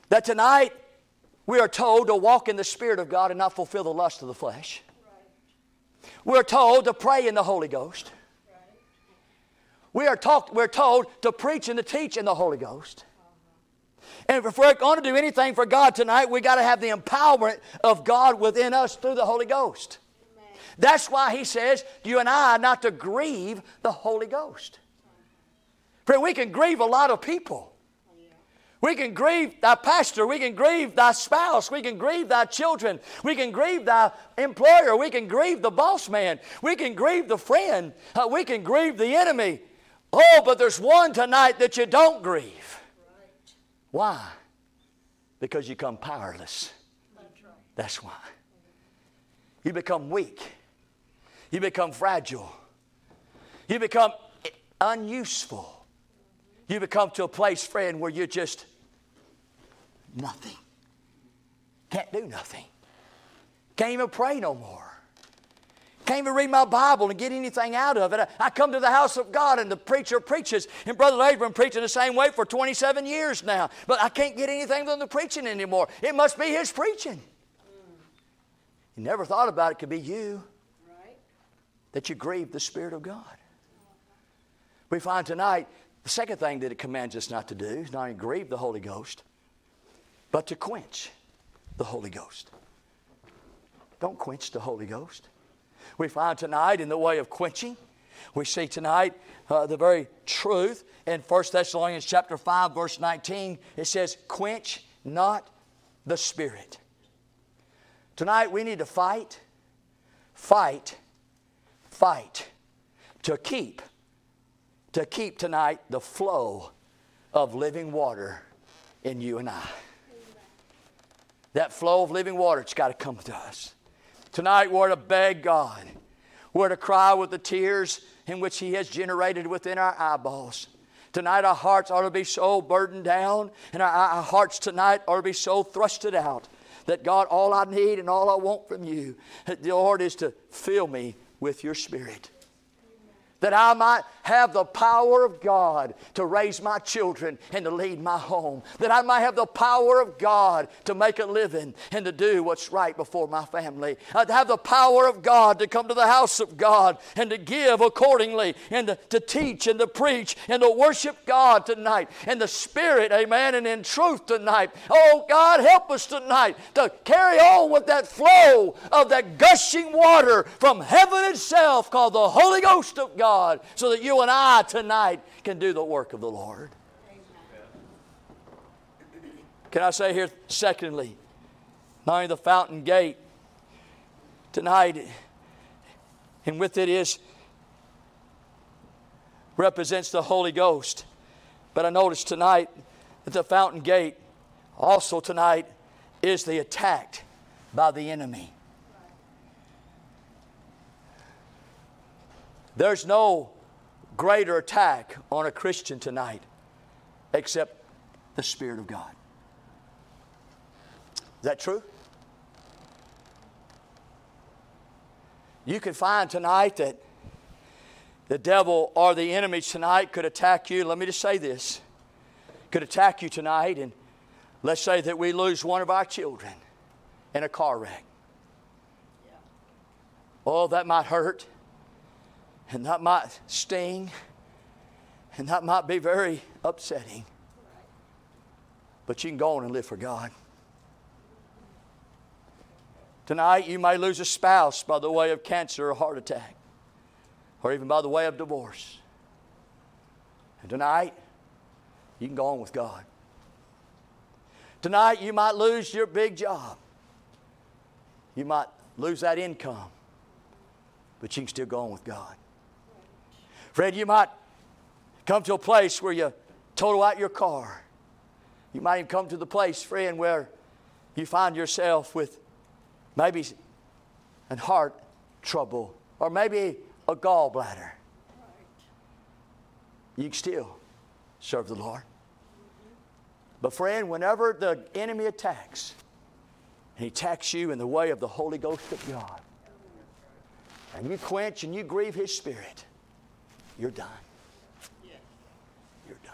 that tonight we are told to walk in the Spirit of God and not fulfill the lust of the flesh. We're told to pray in the Holy Ghost. We are talk, we're told to preach and to teach in the Holy Ghost. And if we're going to do anything for God tonight, we got to have the empowerment of God within us through the Holy Ghost. Amen. That's why he says, you and I not to grieve the Holy Ghost. Friend, we can grieve a lot of people. We can grieve thy pastor. We can grieve thy spouse. We can grieve thy children. We can grieve thy employer. We can grieve the boss man. We can grieve the friend. Uh, we can grieve the enemy. Oh, but there's one tonight that you don't grieve. Why? Because you become powerless. That's why. You become weak. You become fragile. You become unuseful. You become to a place, friend, where you're just nothing. Can't do nothing. Can't even pray no more. Can't even read my Bible and get anything out of it. I, come to the house of God and the preacher preaches, and Brother Larry's been preaching the same way for 27 years now, but I can't get anything from the preaching anymore. It must be his preaching. You never thought about it could be you that you grieve the Spirit of God. We find tonight the second thing that it commands us not to do is not only grieve the Holy Ghost, but to quench the Holy Ghost. Don't quench the Holy Ghost. We find tonight in the way of quenching, we see tonight uh, the very truth in 1 Thessalonians chapter 5 verse 19 it says quench not the spirit tonight we need to fight fight fight to keep to keep tonight the flow of living water in you and I. That flow of living water, it's got to come to us. Tonight, we're to beg God. We're to cry with the tears in which He has generated within our eyeballs. Tonight, our hearts ought to be so burdened down, and our, our hearts tonight ought to be so thrusted out that God, all I need and all I want from you, the Lord, is to fill me with your Spirit that I might have the power of God to raise my children and to lead my home, that I might have the power of God to make a living and to do what's right before my family, uh, to have the power of God to come to the house of God and to give accordingly and to, to teach and to preach and to worship God tonight. In the Spirit, amen, and in truth tonight. Oh, God, help us tonight to carry on with that flow of that gushing water from heaven itself called the Holy Ghost of God God so that you and I tonight can do the work of the Lord. Can I say here, secondly, not only the fountain gate tonight, and with it is represents the Holy Ghost. But I notice tonight that the fountain gate also tonight is the attacked by the enemy. There's no greater attack on a Christian tonight except the Spirit of God. Is that true? You can find tonight that the devil or the enemy tonight could attack you. Let me just say this could attack you tonight, and let's say that we lose one of our children in a car wreck. Oh, that might hurt and that might sting, and that might be very upsetting. But you can go on and live for God. Tonight, you may lose a spouse by the way of cancer or heart attack, or even by the way of divorce. And tonight, you can go on with God. Tonight, you might lose your big job. You might lose that income, but you can still go on with God. Fred, you might come to a place where you total out your car. You might even come to the place, friend, where you find yourself with maybe an heart trouble or maybe a gallbladder. You can still serve the Lord. But, friend, whenever the enemy attacks, and he attacks you in the way of the Holy Ghost of God, and you quench and you grieve his spirit, you're done. You're done.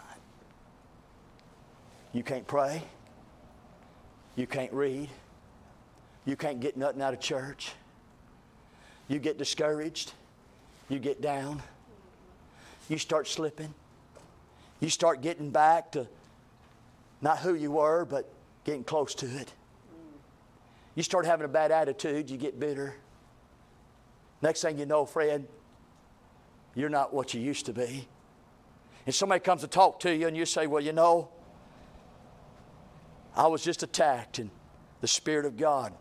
You can't pray. You can't read. You can't get nothing out of church. You get discouraged. You get down. You start slipping. You start getting back to not who you were, but getting close to it. You start having a bad attitude. You get bitter. Next thing you know, Fred, you're not what you used to be. And somebody comes to talk to you, and you say, Well, you know, I was just attacked, and the Spirit of God,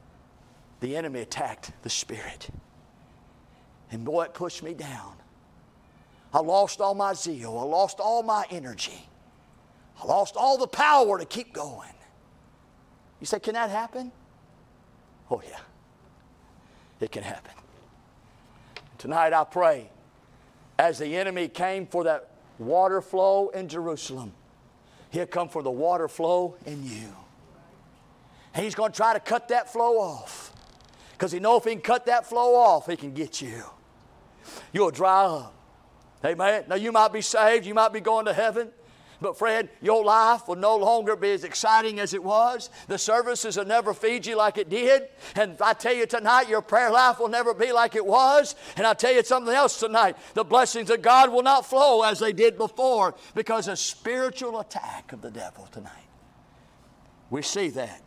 the enemy attacked the Spirit. And boy, it pushed me down. I lost all my zeal, I lost all my energy, I lost all the power to keep going. You say, Can that happen? Oh, yeah, it can happen. Tonight I pray as the enemy came for that water flow in Jerusalem, he'll come for the water flow in you. He's going to try to cut that flow off. Because he knows if he can cut that flow off, he can get you. You'll dry up. Amen. Now you might be saved, you might be going to heaven. But, Fred, your life will no longer be as exciting as it was. The services will never feed you like it did. And I tell you tonight, your prayer life will never be like it was. And I tell you something else tonight the blessings of God will not flow as they did before because of spiritual attack of the devil tonight. We see that.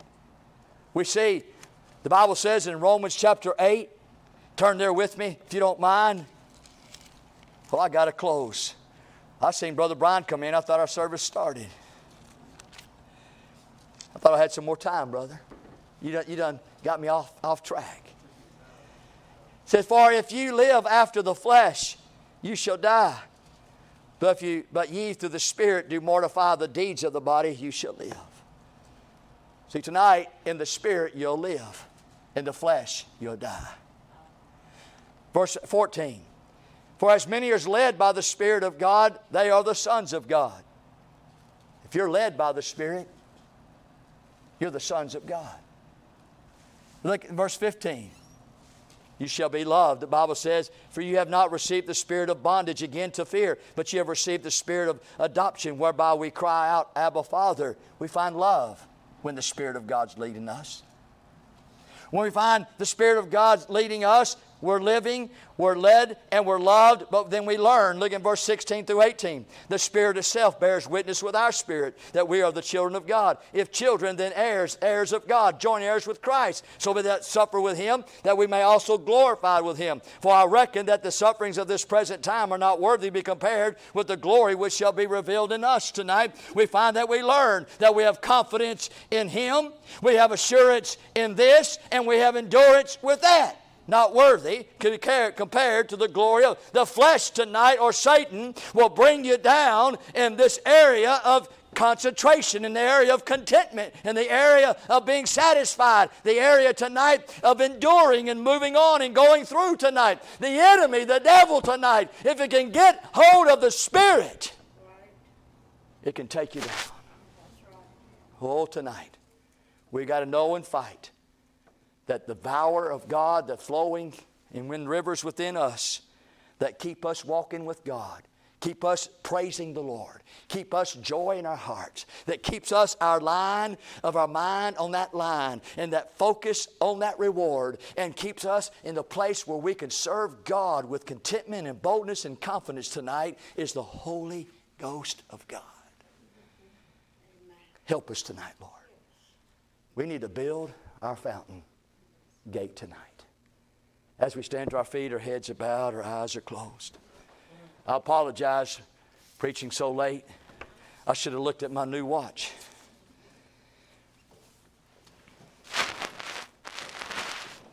We see, the Bible says in Romans chapter 8, turn there with me if you don't mind. Well, I got to close. I seen Brother Brian come in. I thought our service started. I thought I had some more time, brother. You done, you done got me off, off track. It says, For if you live after the flesh, you shall die. But, if you, but ye through the Spirit do mortify the deeds of the body, you shall live. See, tonight, in the Spirit, you'll live. In the flesh, you'll die. Verse 14. For as many as led by the Spirit of God, they are the sons of God. If you're led by the Spirit, you're the sons of God. Look at verse 15. You shall be loved. The Bible says, For you have not received the spirit of bondage again to fear, but you have received the spirit of adoption, whereby we cry out, Abba, Father. We find love when the Spirit of God's leading us. When we find the Spirit of God leading us, we're living, we're led, and we're loved, but then we learn. Look in verse 16 through 18. The Spirit itself bears witness with our spirit that we are the children of God. If children, then heirs, heirs of God, joint heirs with Christ. So that suffer with Him, that we may also glorify with Him. For I reckon that the sufferings of this present time are not worthy to be compared with the glory which shall be revealed in us. Tonight, we find that we learn that we have confidence in Him, we have assurance in this, and we have endurance with that not worthy compared to the glory of the flesh tonight or Satan will bring you down in this area of concentration, in the area of contentment, in the area of being satisfied, the area tonight of enduring and moving on and going through tonight. The enemy, the devil tonight, if it can get hold of the Spirit, it can take you down. Oh, tonight, we got to know and fight that the power of God that's flowing and wind rivers within us that keep us walking with God, keep us praising the Lord, keep us joy in our hearts, that keeps us our line of our mind on that line and that focus on that reward and keeps us in the place where we can serve God with contentment and boldness and confidence tonight is the Holy Ghost of God. Help us tonight, Lord. We need to build our fountain gate tonight. As we stand to our feet, our heads are bowed, our eyes are closed. I apologize preaching so late. I should have looked at my new watch.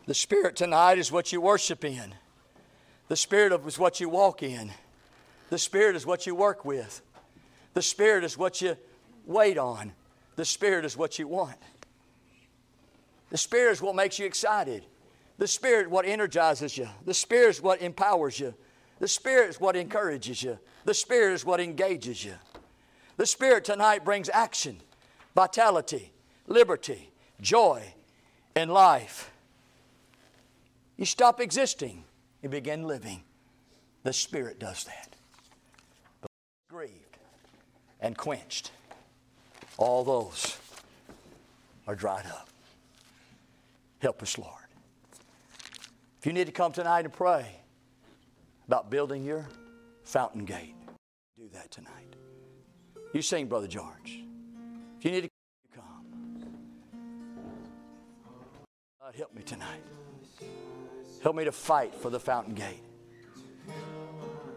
The Spirit tonight is what you worship in. The Spirit is what you walk in. The Spirit is what you work with. The Spirit is what you wait on. The Spirit is what you want. The Spirit is what makes you excited. The Spirit what energizes you. The Spirit is what empowers you. The Spirit is what encourages you. The Spirit is what engages you. The Spirit tonight brings action, vitality, liberty, joy, and life. You stop existing and begin living. The Spirit does that. Grieved and quenched, all those are dried up. Help us, Lord. If you need to come tonight and pray about building your fountain gate, do that tonight. You sing, Brother George. If you need to come, God, help me tonight. Help me to fight for the fountain gate.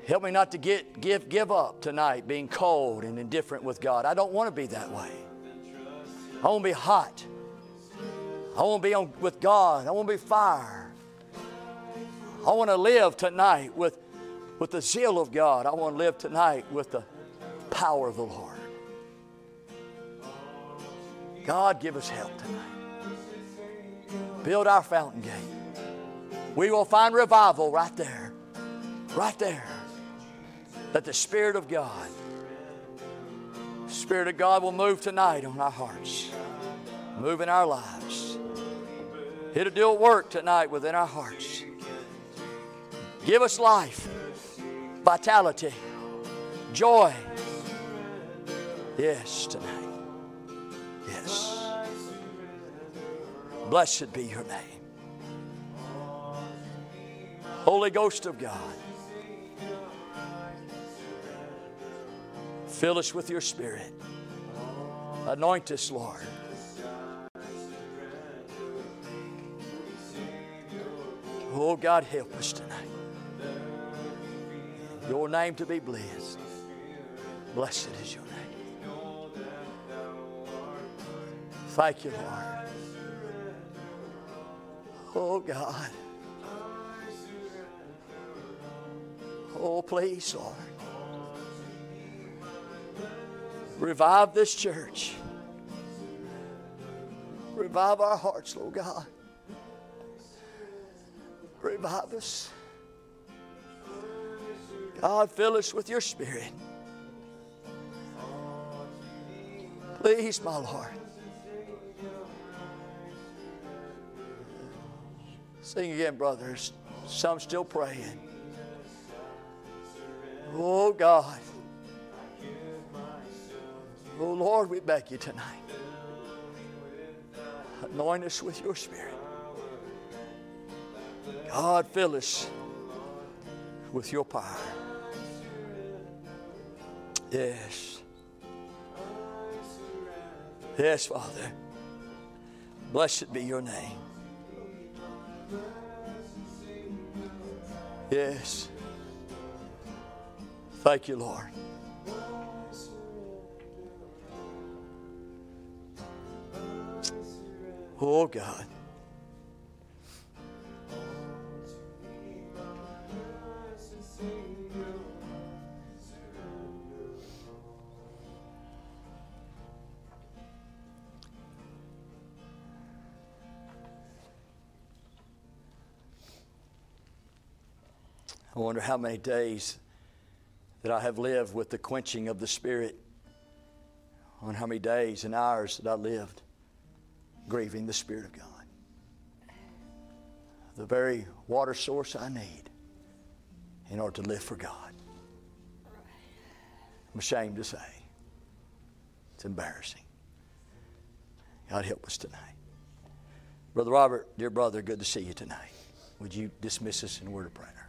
Help me not to get give give up tonight being cold and indifferent with God. I don't want to be that way. I want to be hot. I want to be on, with God. I want to be fire. I want to live tonight with, with the zeal of God. I want to live tonight with the power of the Lord. God, give us help tonight. Build our fountain gate. We will find revival right there. Right there. That the Spirit of God, Spirit of God will move tonight on our hearts, move in our lives. It'll do a work tonight within our hearts. Give us life, vitality, joy. Yes, tonight. Yes. Blessed be your name. Holy Ghost of God, fill us with your Spirit. Anoint us, Lord. Oh, God, help us tonight. Your name to be blessed. Blessed is your name. Thank you, Lord. Oh, God. Oh, please, Lord. Revive this church. Revive our hearts, Lord God. Revive us. God, fill us with your spirit. Please, my Lord. Sing again, brothers. Some still praying. Oh, God. Oh, Lord, we beg you tonight. Anoint us with your Spirit. God, fill us with your power. Yes. Yes, Father. Blessed be your name. Yes. Thank you, Lord. Oh, God. I wonder how many days that I have lived with the quenching of the Spirit. On how many days and hours that I lived grieving the Spirit of God. The very water source I need in order to live for God. I'm ashamed to say. It's embarrassing. God help us tonight. Brother Robert, dear brother, good to see you tonight. Would you dismiss us in a word of prayer?